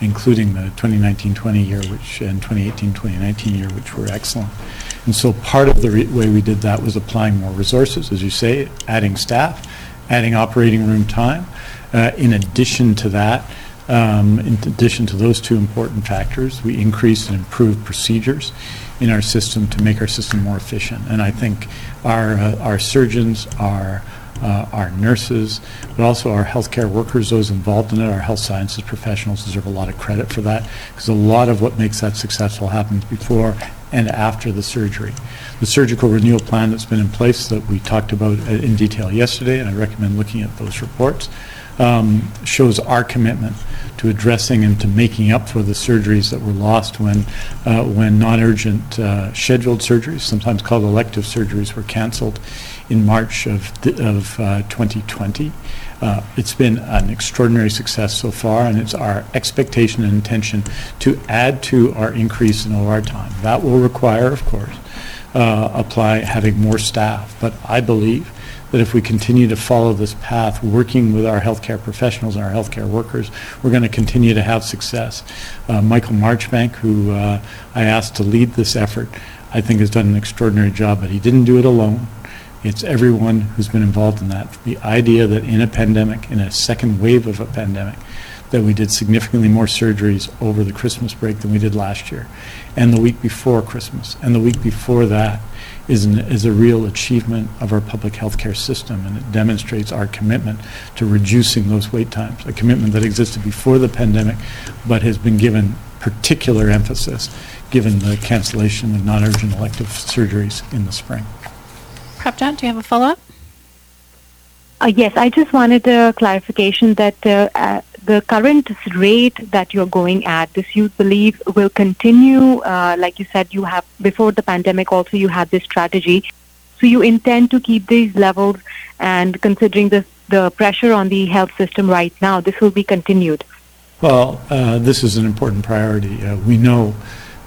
S2: including the 2019-20 year, which and 2018-2019 year, which were excellent. And so part of the way we did that was applying more resources, as you say, adding staff, adding operating room time. Uh, in addition to that, um, in addition to those two important factors, we increased and improved procedures in our system to make our system more efficient. And I think our, uh, our surgeons, our, uh, our nurses, but also our healthcare workers, those involved in it, our health sciences professionals deserve a lot of credit for that because a lot of what makes that successful happens before and after the surgery. The surgical renewal plan that's been in place that we talked about uh, in detail yesterday, and I recommend looking at those reports, um, shows our commitment to addressing and to making up for the surgeries that were lost when, uh, when non-urgent uh, scheduled surgeries, sometimes called elective surgeries, were canceled in March of, of uh, 2020. Uh, it's been an extraordinary success so far, and it's our expectation and intention to add to our increase in OR time. That will require, of course, uh, apply having more staff. But I believe that if we continue to follow this path, working with our healthcare professionals and our healthcare workers, we're going to continue to have success. Uh, Michael Marchbank, who uh, I asked to lead this effort, I think has done an extraordinary job, but he didn't do it alone. It's everyone who's been involved in that. The idea that in a pandemic, in a second wave of a pandemic, that we did significantly more surgeries over the Christmas break than we did last year, and the week before Christmas, and the week before that, is, an, is a real achievement of our public health care system, and it demonstrates our commitment to reducing those wait times, a commitment that existed before the pandemic, but has been given particular emphasis given the cancellation of non-urgent elective surgeries in the spring.
S6: Prabjot, do you have a follow-up?
S11: Uh, yes, I just wanted a clarification that uh, uh, the current rate that you're going at, this you believe will continue. Uh, like you said, you have before the pandemic also you had this strategy. So you intend to keep these levels, and considering the the pressure on the health system right now, this will be continued.
S2: Well, uh, this is an important priority. Uh, We know,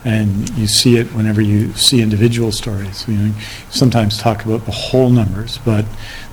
S2: and you see it whenever you see individual stories. You know, sometimes talk about the whole numbers, but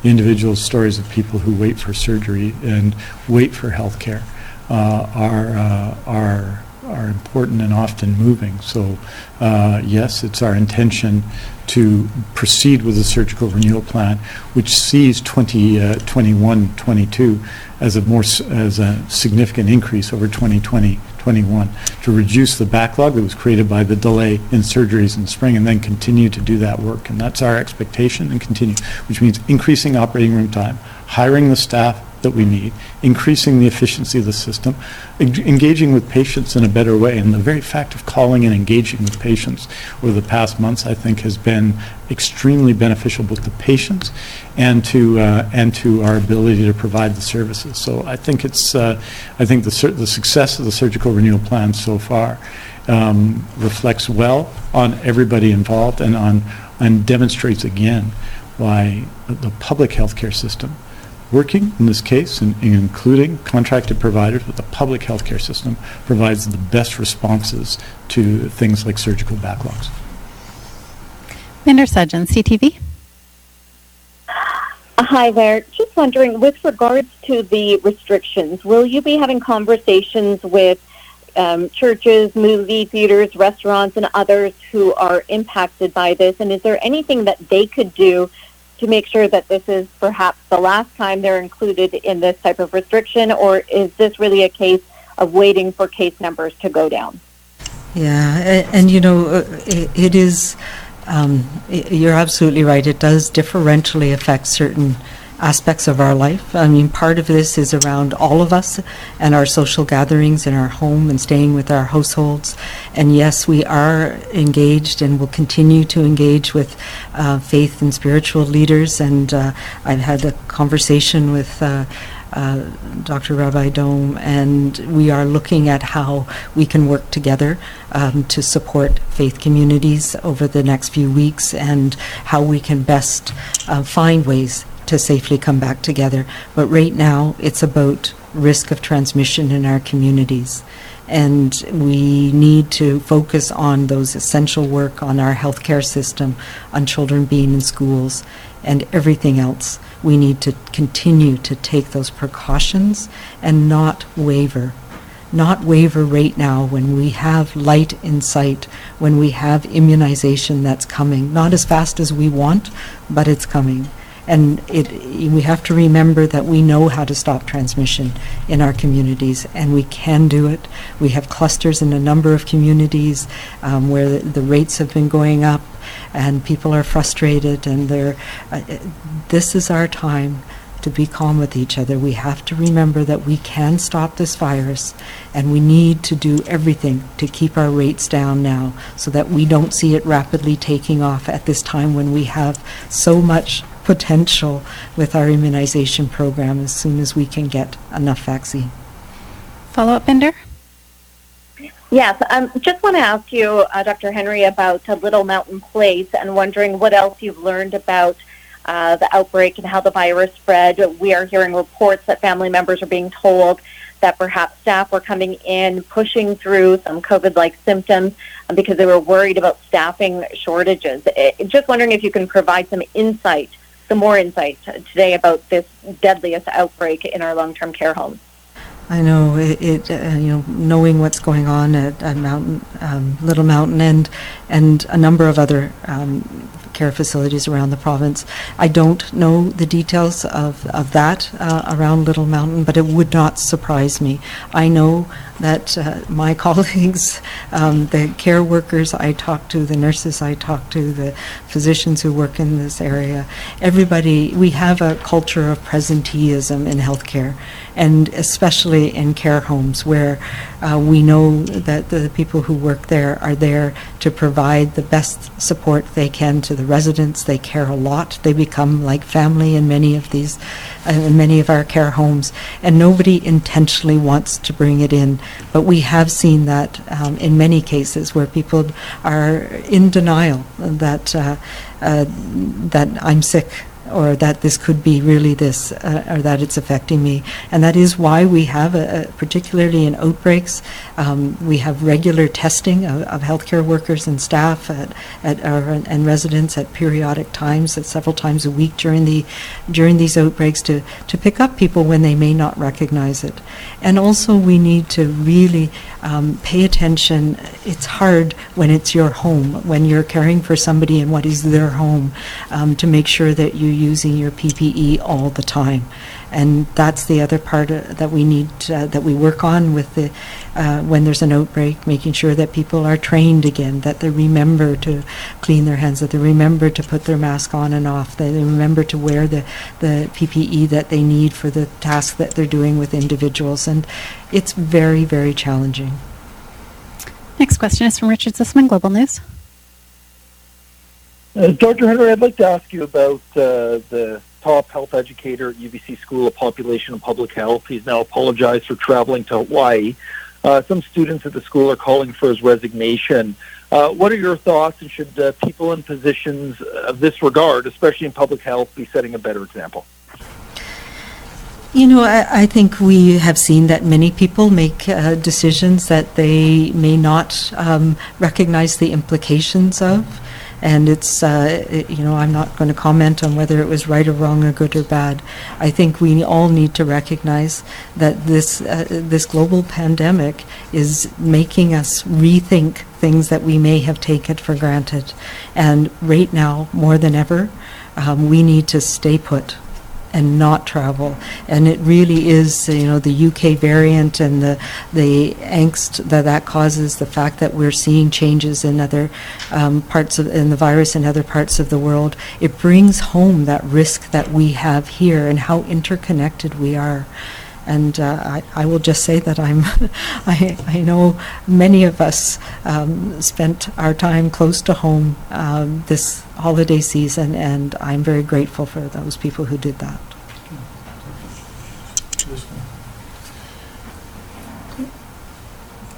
S2: the individual stories of people who wait for surgery and wait for health care uh, are, uh, are, are important and often moving. So, uh, yes, it's our intention to proceed with the surgical renewal plan, which sees 2021, 22 as a more, as a significant increase over 2020, 21, to reduce the backlog that was created by the delay in surgeries in spring, and then continue to do that work. And that's our expectation, and continue, which means increasing operating room time, hiring the staff that we need, increasing the efficiency of the system, en- engaging with patients in a better way. And the very fact of calling and engaging with patients over the past months, I think, has been extremely beneficial both to patients and to, uh, and to our ability to provide the services. So I think it's, uh, I think the, sur- the success of the surgical renewal plan so far um, reflects well on everybody involved and on, and demonstrates again why the public healthcare system working in this case, and and including contracted providers, with the public healthcare system provides the best responses to things like surgical backlogs.
S6: Bhinder Sajan, CTV.
S12: Hi there. Just wondering, with regards to the restrictions, will you be having conversations with um, churches, movie theaters, restaurants, and others who are impacted by this? And is there anything that they could do to make sure that this is perhaps the last time they're included in this type of restriction, or is this really a case of waiting for case numbers to go down?
S3: Yeah, a- and you know, uh, i- it is, um, you're absolutely right, it does differentially affect certain aspects of our life. I mean, part of this is around all of us and our social gatherings in our home and staying with our households. And yes, we are engaged and will continue to engage with uh, faith and spiritual leaders. And uh, I've had a conversation with uh, uh, Dr. Rabbi Daum, and we are looking at how we can work together um, to support faith communities over the next few weeks and how we can best uh, find ways to safely come back together. But right now, it's about risk of transmission in our communities. And we need to focus on those essential work on our healthcare system, on children being in schools, and everything else. We need to continue to take those precautions and not waver. Not waver right now when we have light in sight, when we have immunization that's coming. Not as fast as we want, but it's coming. And it, we have to remember that we know how to stop transmission in our communities, and we can do it. We have clusters in a number of communities um, where the, the rates have been going up, and people are frustrated, and they're. Uh, uh, this is our time to be calm with each other. We have to remember that we can stop this virus, and we need to do everything to keep our rates down now so that we don't see it rapidly taking off at this time when we have so much potential with our immunization program as soon as we can get enough vaccine.
S6: Follow up, Bhinder?
S12: Yes, um, just want to ask you, uh, Dr. Henry, about uh, Little Mountain Place and wondering what else you've learned about uh, the outbreak and how the virus spread. We are hearing reports that family members are being told that perhaps staff were coming in, pushing through some COVID-like symptoms um, because they were worried about staffing shortages. Just wondering if you can provide some insight, some more insight today about this deadliest outbreak in our long-term care homes.
S3: I know it, it uh, you know, knowing what's going on at, at Mountain, um, Little Mountain and, and a number of other um, care facilities around the province. I don't know the details of, of that uh, around Little Mountain, but it would not surprise me. I know that uh, my colleagues, um, the care workers I talk to, the nurses I talk to, the physicians who work in this area, everybody, we have a culture of presenteeism in healthcare, and especially in care homes where uh, we know that the people who work there are there to provide the best support they can to the residents. They care a lot. They become like family in many of these, uh, in many of our care homes, and nobody intentionally wants to bring it in. But we have seen that um, in many cases where people are in denial that uh, uh, that I'm sick or that this could be really this, uh, or that it's affecting me. And that is why we have, a, a, particularly in outbreaks, um, we have regular testing of, of healthcare workers and staff at, at our, and residents at periodic times, at several times a week during the during these outbreaks to, to pick up people when they may not recognize it. And also we need to really um, pay attention. It's hard when it's your home, when you're caring for somebody in what is their home, um, to make sure that you're using your PPE all the time. And that's the other part uh, that we need, uh, that we work on with the, uh, when there's an outbreak, making sure that people are trained again, that they remember to clean their hands, that they remember to put their mask on and off, that they remember to wear the, the PPE that they need for the task that they're doing with individuals. And it's very, very challenging.
S6: Next question is from Richard Zussman, Global News.
S13: Uh, Dr. Henry, I'd like to ask you about uh, the top health educator at UBC School of Population and Public Health. He's now apologized for traveling to Hawaii. Uh, some students at the school are calling for his resignation. Uh, what are your thoughts, and should uh, people in positions of this regard, especially in public health, be setting a better example?
S3: You know, I, I think we have seen that many people make uh, decisions that they may not um, recognize the implications of. And it's, uh, it- you know, I'm not going to comment on whether it was right or wrong or good or bad. I think we all need to recognize that this, uh, this global pandemic is making us rethink things that we may have taken for granted. And right now, more than ever, um, we need to stay put and not travel. And it really is, you know, the UK variant and the the angst that that causes, the fact that we're seeing changes in other um, parts of in the virus in other parts of the world. It brings home that risk that we have here and how interconnected we are. And uh, I, I will just say that I'm, I, I know many of us um, spent our time close to home um, this holiday season, and I'm very grateful for those people who did that.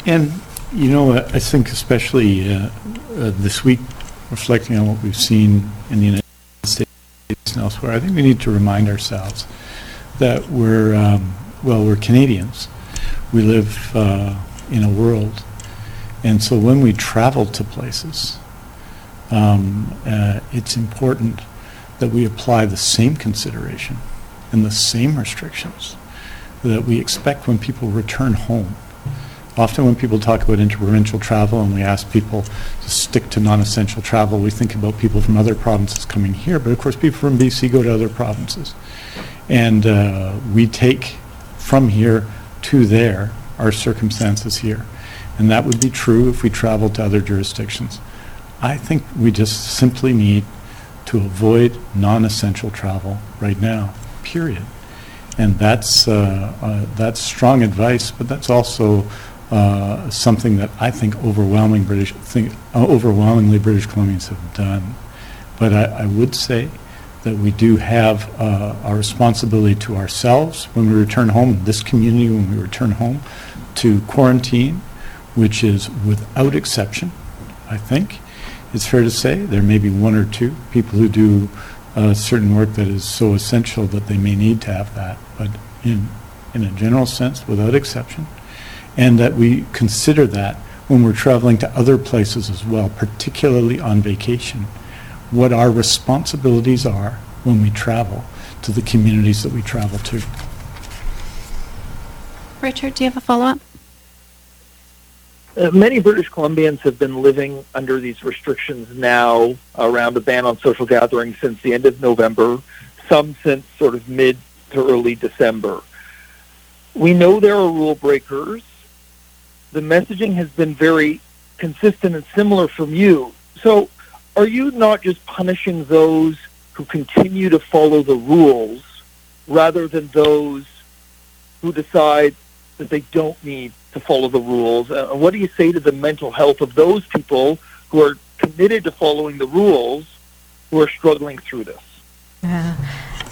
S2: And, you know, I think especially uh, uh, this week, reflecting on what we've seen in the United States and elsewhere, I think we need to remind ourselves that we're, um, well, we're Canadians. We live uh, in a world. And so when we travel to places, um, uh, it's important that we apply the same consideration and the same restrictions that we expect when people return home. Often when people talk about interprovincial travel and we ask people to stick to non-essential travel, we think about people from other provinces coming here, but of course people from BC go to other provinces. And uh, we take from here to there are circumstances here. And that would be true if we traveled to other jurisdictions. I think we just simply need to avoid non-essential travel right now, period. And that's, uh, uh, that's strong advice, but that's also uh, something that I think overwhelming British, think, uh, overwhelmingly British Columbians have done. But I, I would say that we do have uh, our responsibility to ourselves. When we return home, this community when we return home, to quarantine, which is without exception, I think. It's fair to say there may be one or two people who do uh, certain work that is so essential that they may need to have that, but in, in a general sense, without exception, and that we consider that when we're traveling to other places as well, particularly on vacation, what our responsibilities are when we travel to the communities that we travel to.
S6: Richard, do you have a follow up?
S13: Uh, many British Columbians have been living under these restrictions now around a ban on social gatherings since the end of November, some since sort of mid to early December. We know there are rule breakers. The messaging has been very consistent and similar from you. So, are you not just punishing those who continue to follow the rules rather than those who decide that they don't need to follow the rules? Uh, what do you say to the mental health of those people who are committed to following the rules who are struggling through this?
S3: Yeah,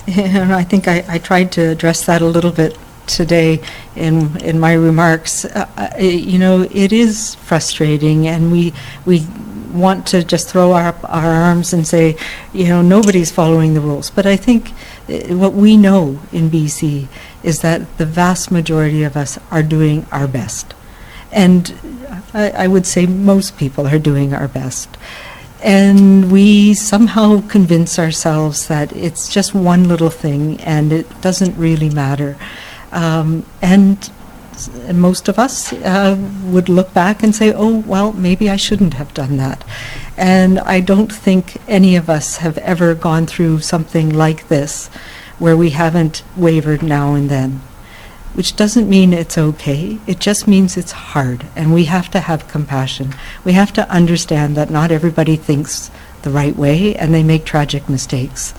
S3: and I think I, I tried to address that a little bit today in in my remarks. Uh, uh, you know, it is frustrating, and we we want to just throw our, our arms and say, you know, nobody's following the rules. But I think uh, what we know in BC is that the vast majority of us are doing our best. And I, I would say most people are doing our best. And we somehow convince ourselves that it's just one little thing and it doesn't really matter. Um, and most of us uh, would look back and say, oh, well, maybe I shouldn't have done that. And I don't think any of us have ever gone through something like this where we haven't wavered now and then. Which doesn't mean it's okay, it just means it's hard, and we have to have compassion. We have to understand that not everybody thinks the right way, and they make tragic mistakes.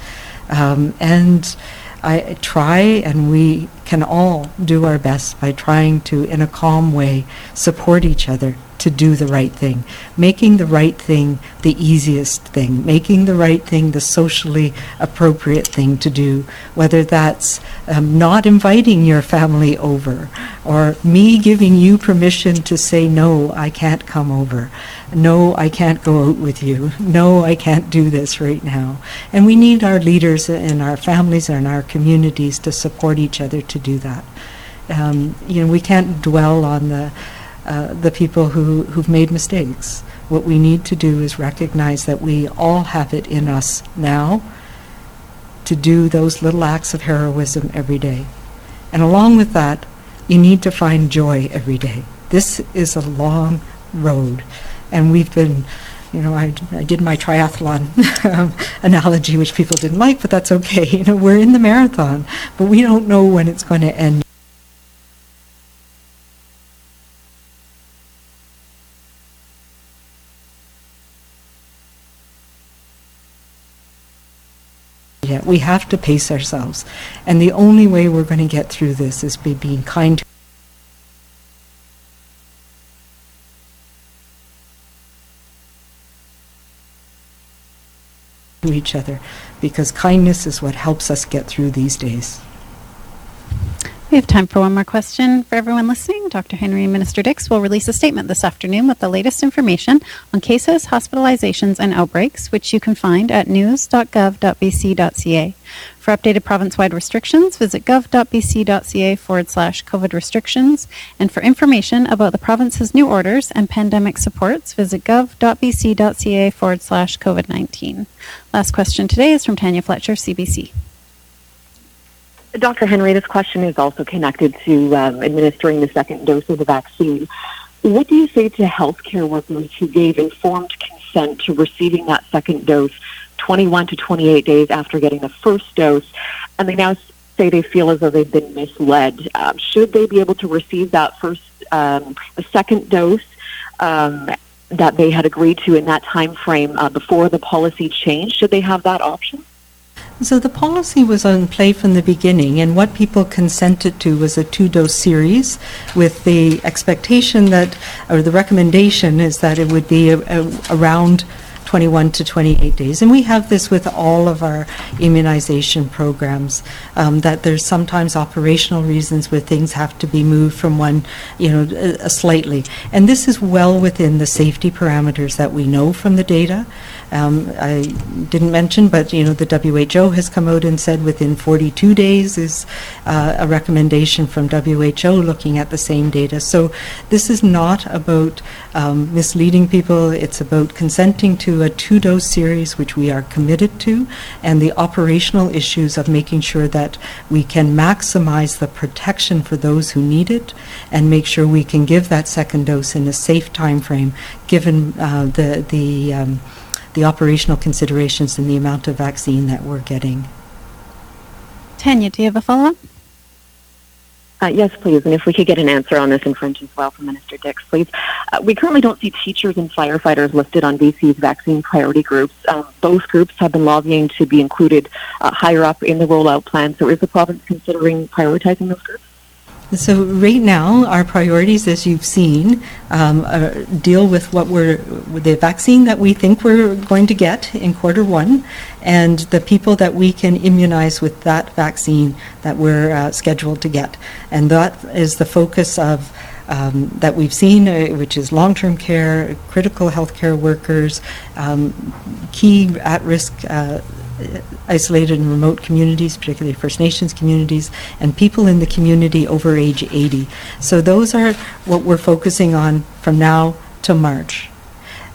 S3: Um, and I try, and we can all do our best by trying to, in a calm way, support each other to do the right thing. Making the right thing the easiest thing, making the right thing the socially appropriate thing to do, whether that's um, not inviting your family over or me giving you permission to say, no, I can't come over. No, I can't go out with you. No, I can't do this right now. And we need our leaders and our families and our communities to support each other to do that. Um, you know, we can't dwell on the uh, the people who, who've made mistakes. What we need to do is recognize that we all have it in us now to do those little acts of heroism every day. And along with that, you need to find joy every day. This is a long road, and we've been you know, I, I did my triathlon um, analogy, which people didn't like, but that's okay. You know, we're in the marathon, but we don't know when it's going to end. We have to pace ourselves. And the only way we're going to get through this is by being kind to each other because kindness is what helps us get through these days.
S6: We have time for one more question for everyone listening. Dr. Henry and Minister Dix will release a statement this afternoon with the latest information on cases, hospitalizations, and outbreaks, which you can find at news.gov.bc.ca. For updated province wide restrictions, visit gov.bc.ca forward slash COVID restrictions. And for information about the province's new orders and pandemic supports, visit gov.bc.ca forward slash COVID 19. Last question today is from Tanya Fletcher, CBC.
S14: Dr. Henry, this question is also connected to um, administering the second dose of the vaccine. What do you say to healthcare workers who gave informed consent to receiving that second dose 21 to 28 days after getting the first dose, and they now say they feel as though they've been misled? Um, should they be able to receive that first, um, the second dose? Um, that they had agreed to in that time frame uh, before the policy changed, should they have that option?
S3: So the policy was on play from the beginning, and what people consented to was a two-dose series, with the expectation that, or the recommendation is that it would be a, a, around 21 to 28 days. And we have this with all of our immunization programs, um, that there's sometimes operational reasons where things have to be moved from one, you know, uh, slightly. And this is well within the safety parameters that we know from the data. Um, I didn't mention, but you know, the WHO has come out and said within 42 days is uh, a recommendation from WHO looking at the same data. So this is not about um, misleading people. It's about consenting to a two-dose series, which we are committed to, and the operational issues of making sure that we can maximize the protection for those who need it, and make sure we can give that second dose in a safe time frame, given uh, the the um, the operational considerations and the amount of vaccine that we're getting.
S6: Tanya, do you have a follow-up?
S14: Uh, yes, please. And if we could get an answer on this in French as well from Minister Dix, please. Uh, we currently don't see teachers and firefighters listed on BC's vaccine priority groups. Um, both groups have been lobbying to be included uh, higher up in the rollout plan. So is the province considering prioritizing those groups?
S3: So right now, our priorities, as you've seen, um, are deal with what we're, with the vaccine that we think we're going to get in quarter one, and the people that we can immunize with that vaccine that we're uh, scheduled to get. And that is the focus of um, that we've seen, uh, which is long-term care, critical healthcare workers, um, key at-risk uh, isolated and remote communities, particularly First Nations communities, and people in the community over age 80. So those are what we're focusing on from now to March.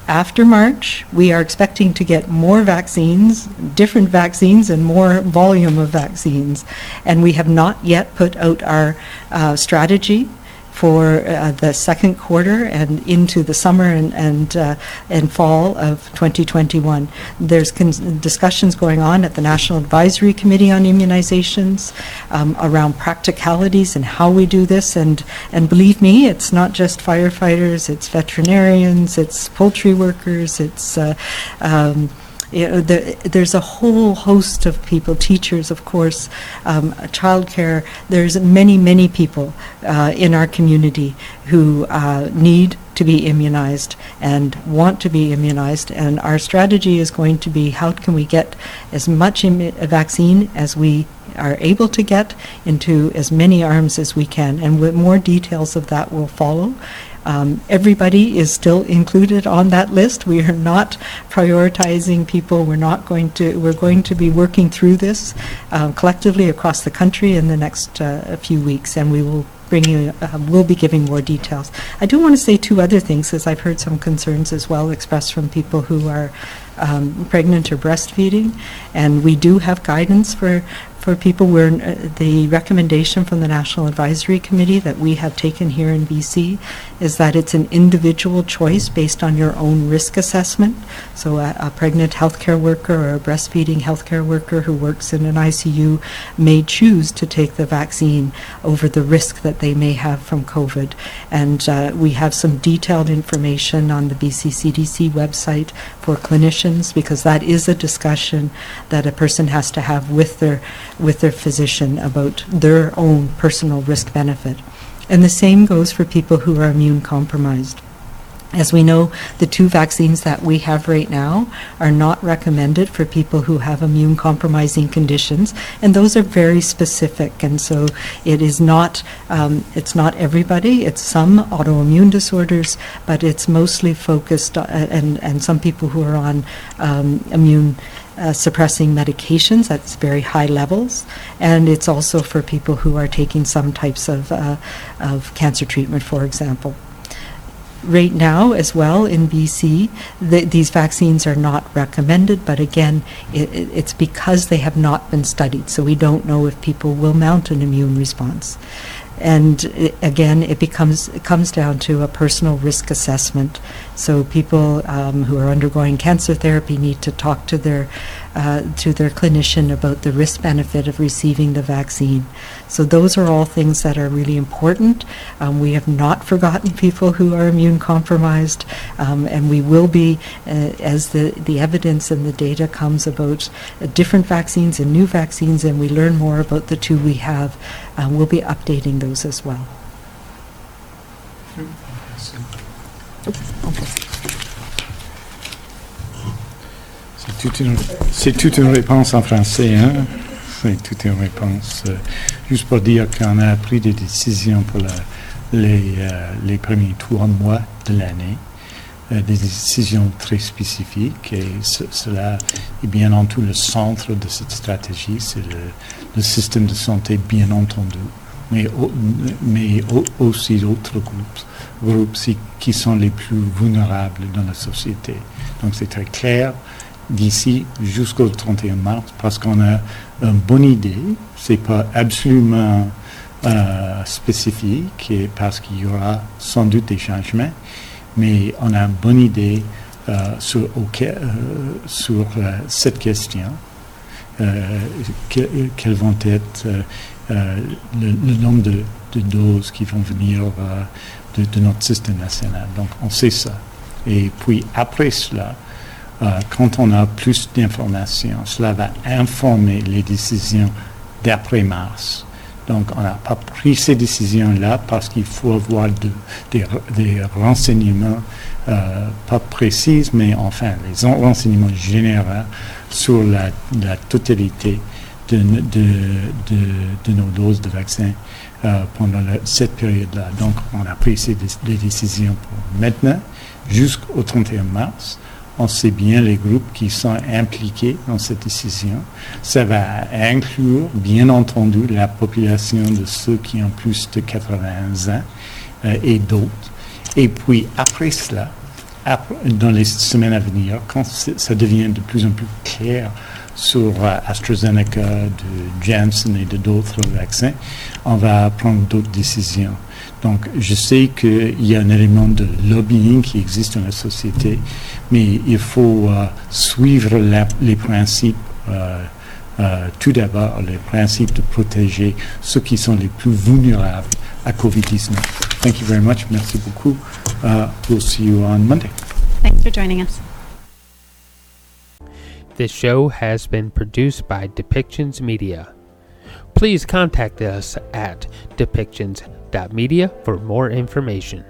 S3: After March, we are expecting to get more vaccines, different vaccines, and more volume of vaccines. And we have not yet put out our uh, strategy for uh, the second quarter and into the summer and and, uh, and fall of 2021. There's con- discussions going on at the National Advisory Committee on Immunizations um, around practicalities and how we do this. And and believe me, it's not just firefighters; it's veterinarians, it's poultry workers, it's uh, um, you know, the, there's a whole host of people, teachers, of course, um, childcare. There's many, many people uh, in our community who uh, need to be immunized and want to be immunized. And our strategy is going to be how can we get as much immu- vaccine as we are able to get into as many arms as we can. And more details of that will follow. Um, everybody is still included on that list. We are not prioritizing people. We're not going to. We're going to be working through this um, collectively across the country in the next uh, few weeks, and we will bring you. Uh, we'll be giving more details. I do want to say two other things, as I've heard some concerns as well expressed from people who are um, pregnant or breastfeeding, and we do have guidance for for people where uh, the recommendation from the National Advisory Committee that we have taken here in BC is that it's an individual choice based on your own risk assessment. So a, a pregnant healthcare worker or a breastfeeding healthcare worker who works in an ICU may choose to take the vaccine over the risk that they may have from COVID. And uh, we have some detailed information on the BC CDC website for clinicians because that is a discussion that a person has to have with their with their physician about their own personal risk benefit. And the same goes for people who are immune compromised. As we know, the two vaccines that we have right now are not recommended for people who have immune compromising conditions, and those are very specific. And so it is not um, it's not everybody. It's some autoimmune disorders, but it's mostly focused on, and and some people who are on um, immune. Uh, suppressing medications at very high levels, and it's also for people who are taking some types of, uh, of cancer treatment, for example right now as well in BC, the, these vaccines are not recommended, but again, it, it's because they have not been studied, so we don't know if people will mount an immune response. And again, it becomes it comes down to a personal risk assessment. So people um, who are undergoing cancer therapy need to talk to their uh, to their clinician about the risk benefit of receiving the vaccine. So those are all things that are really important. Um, we have not forgotten people who are immune compromised, um, and we will be uh, as the the evidence and the data comes about uh, different vaccines and new vaccines, and we learn more about the two we have. Uh, we'll be updating those as well.
S2: C'est toute, une, réponse en français, hein? C'est toute une réponse. euh, juste pour dire qu'on a pris des décisions pour les, euh, les premiers trois mois de l'année, euh, des décisions très spécifiques, et ce- cela est bien en tout le centre de cette stratégie, c'est le, système de santé, bien entendu, mais, au- mais au- aussi d'autres groupes, qui sont les plus vulnérables dans la société. Donc c'est très clair d'ici jusqu'au 31 mars parce qu'on a une bonne idée. C'est pas absolument euh, spécifique parce qu'il y aura sans doute des changements, mais on a une bonne idée euh, sur, auquel- euh, sur cette question. Que- quels vont être le, nombre de, doses qui vont venir de notre système national. Donc on sait ça. Et puis après cela, euh, quand on a plus d'informations, cela va informer les décisions d'après mars Donc, on n'a pas pris ces décisions-là parce qu'il faut avoir de, des, renseignements, euh, pas précis, mais enfin, les renseignements généraux sur la, totalité de, nos doses de vaccins euh, pendant cette période-là. Donc, on a pris ces décisions pour maintenant, jusqu'au 31 mars on sait bien les groupes qui sont impliqués dans cette décision. Ça va inclure, bien entendu, la population de ceux qui ont plus de 80 ans euh, et d'autres. Et puis, après cela, dans les semaines à venir, quand ça devient de plus en plus clair sur euh, AstraZeneca, de Janssen et d'autres vaccins, on va prendre d'autres décisions. Donc, je sais qu'il y a un élément de lobbying qui existe dans la société, mais il faut euh, suivre les principes. Euh, euh, tout d'abord, les principes de protéger ceux qui sont les plus vulnérables à COVID-19. Thank you very much. Merci beaucoup. Uh, we'll see you on Monday.
S6: Thanks for joining us.
S1: This show has been produced by Depictions Media. Please contact us at depictions.media for more information.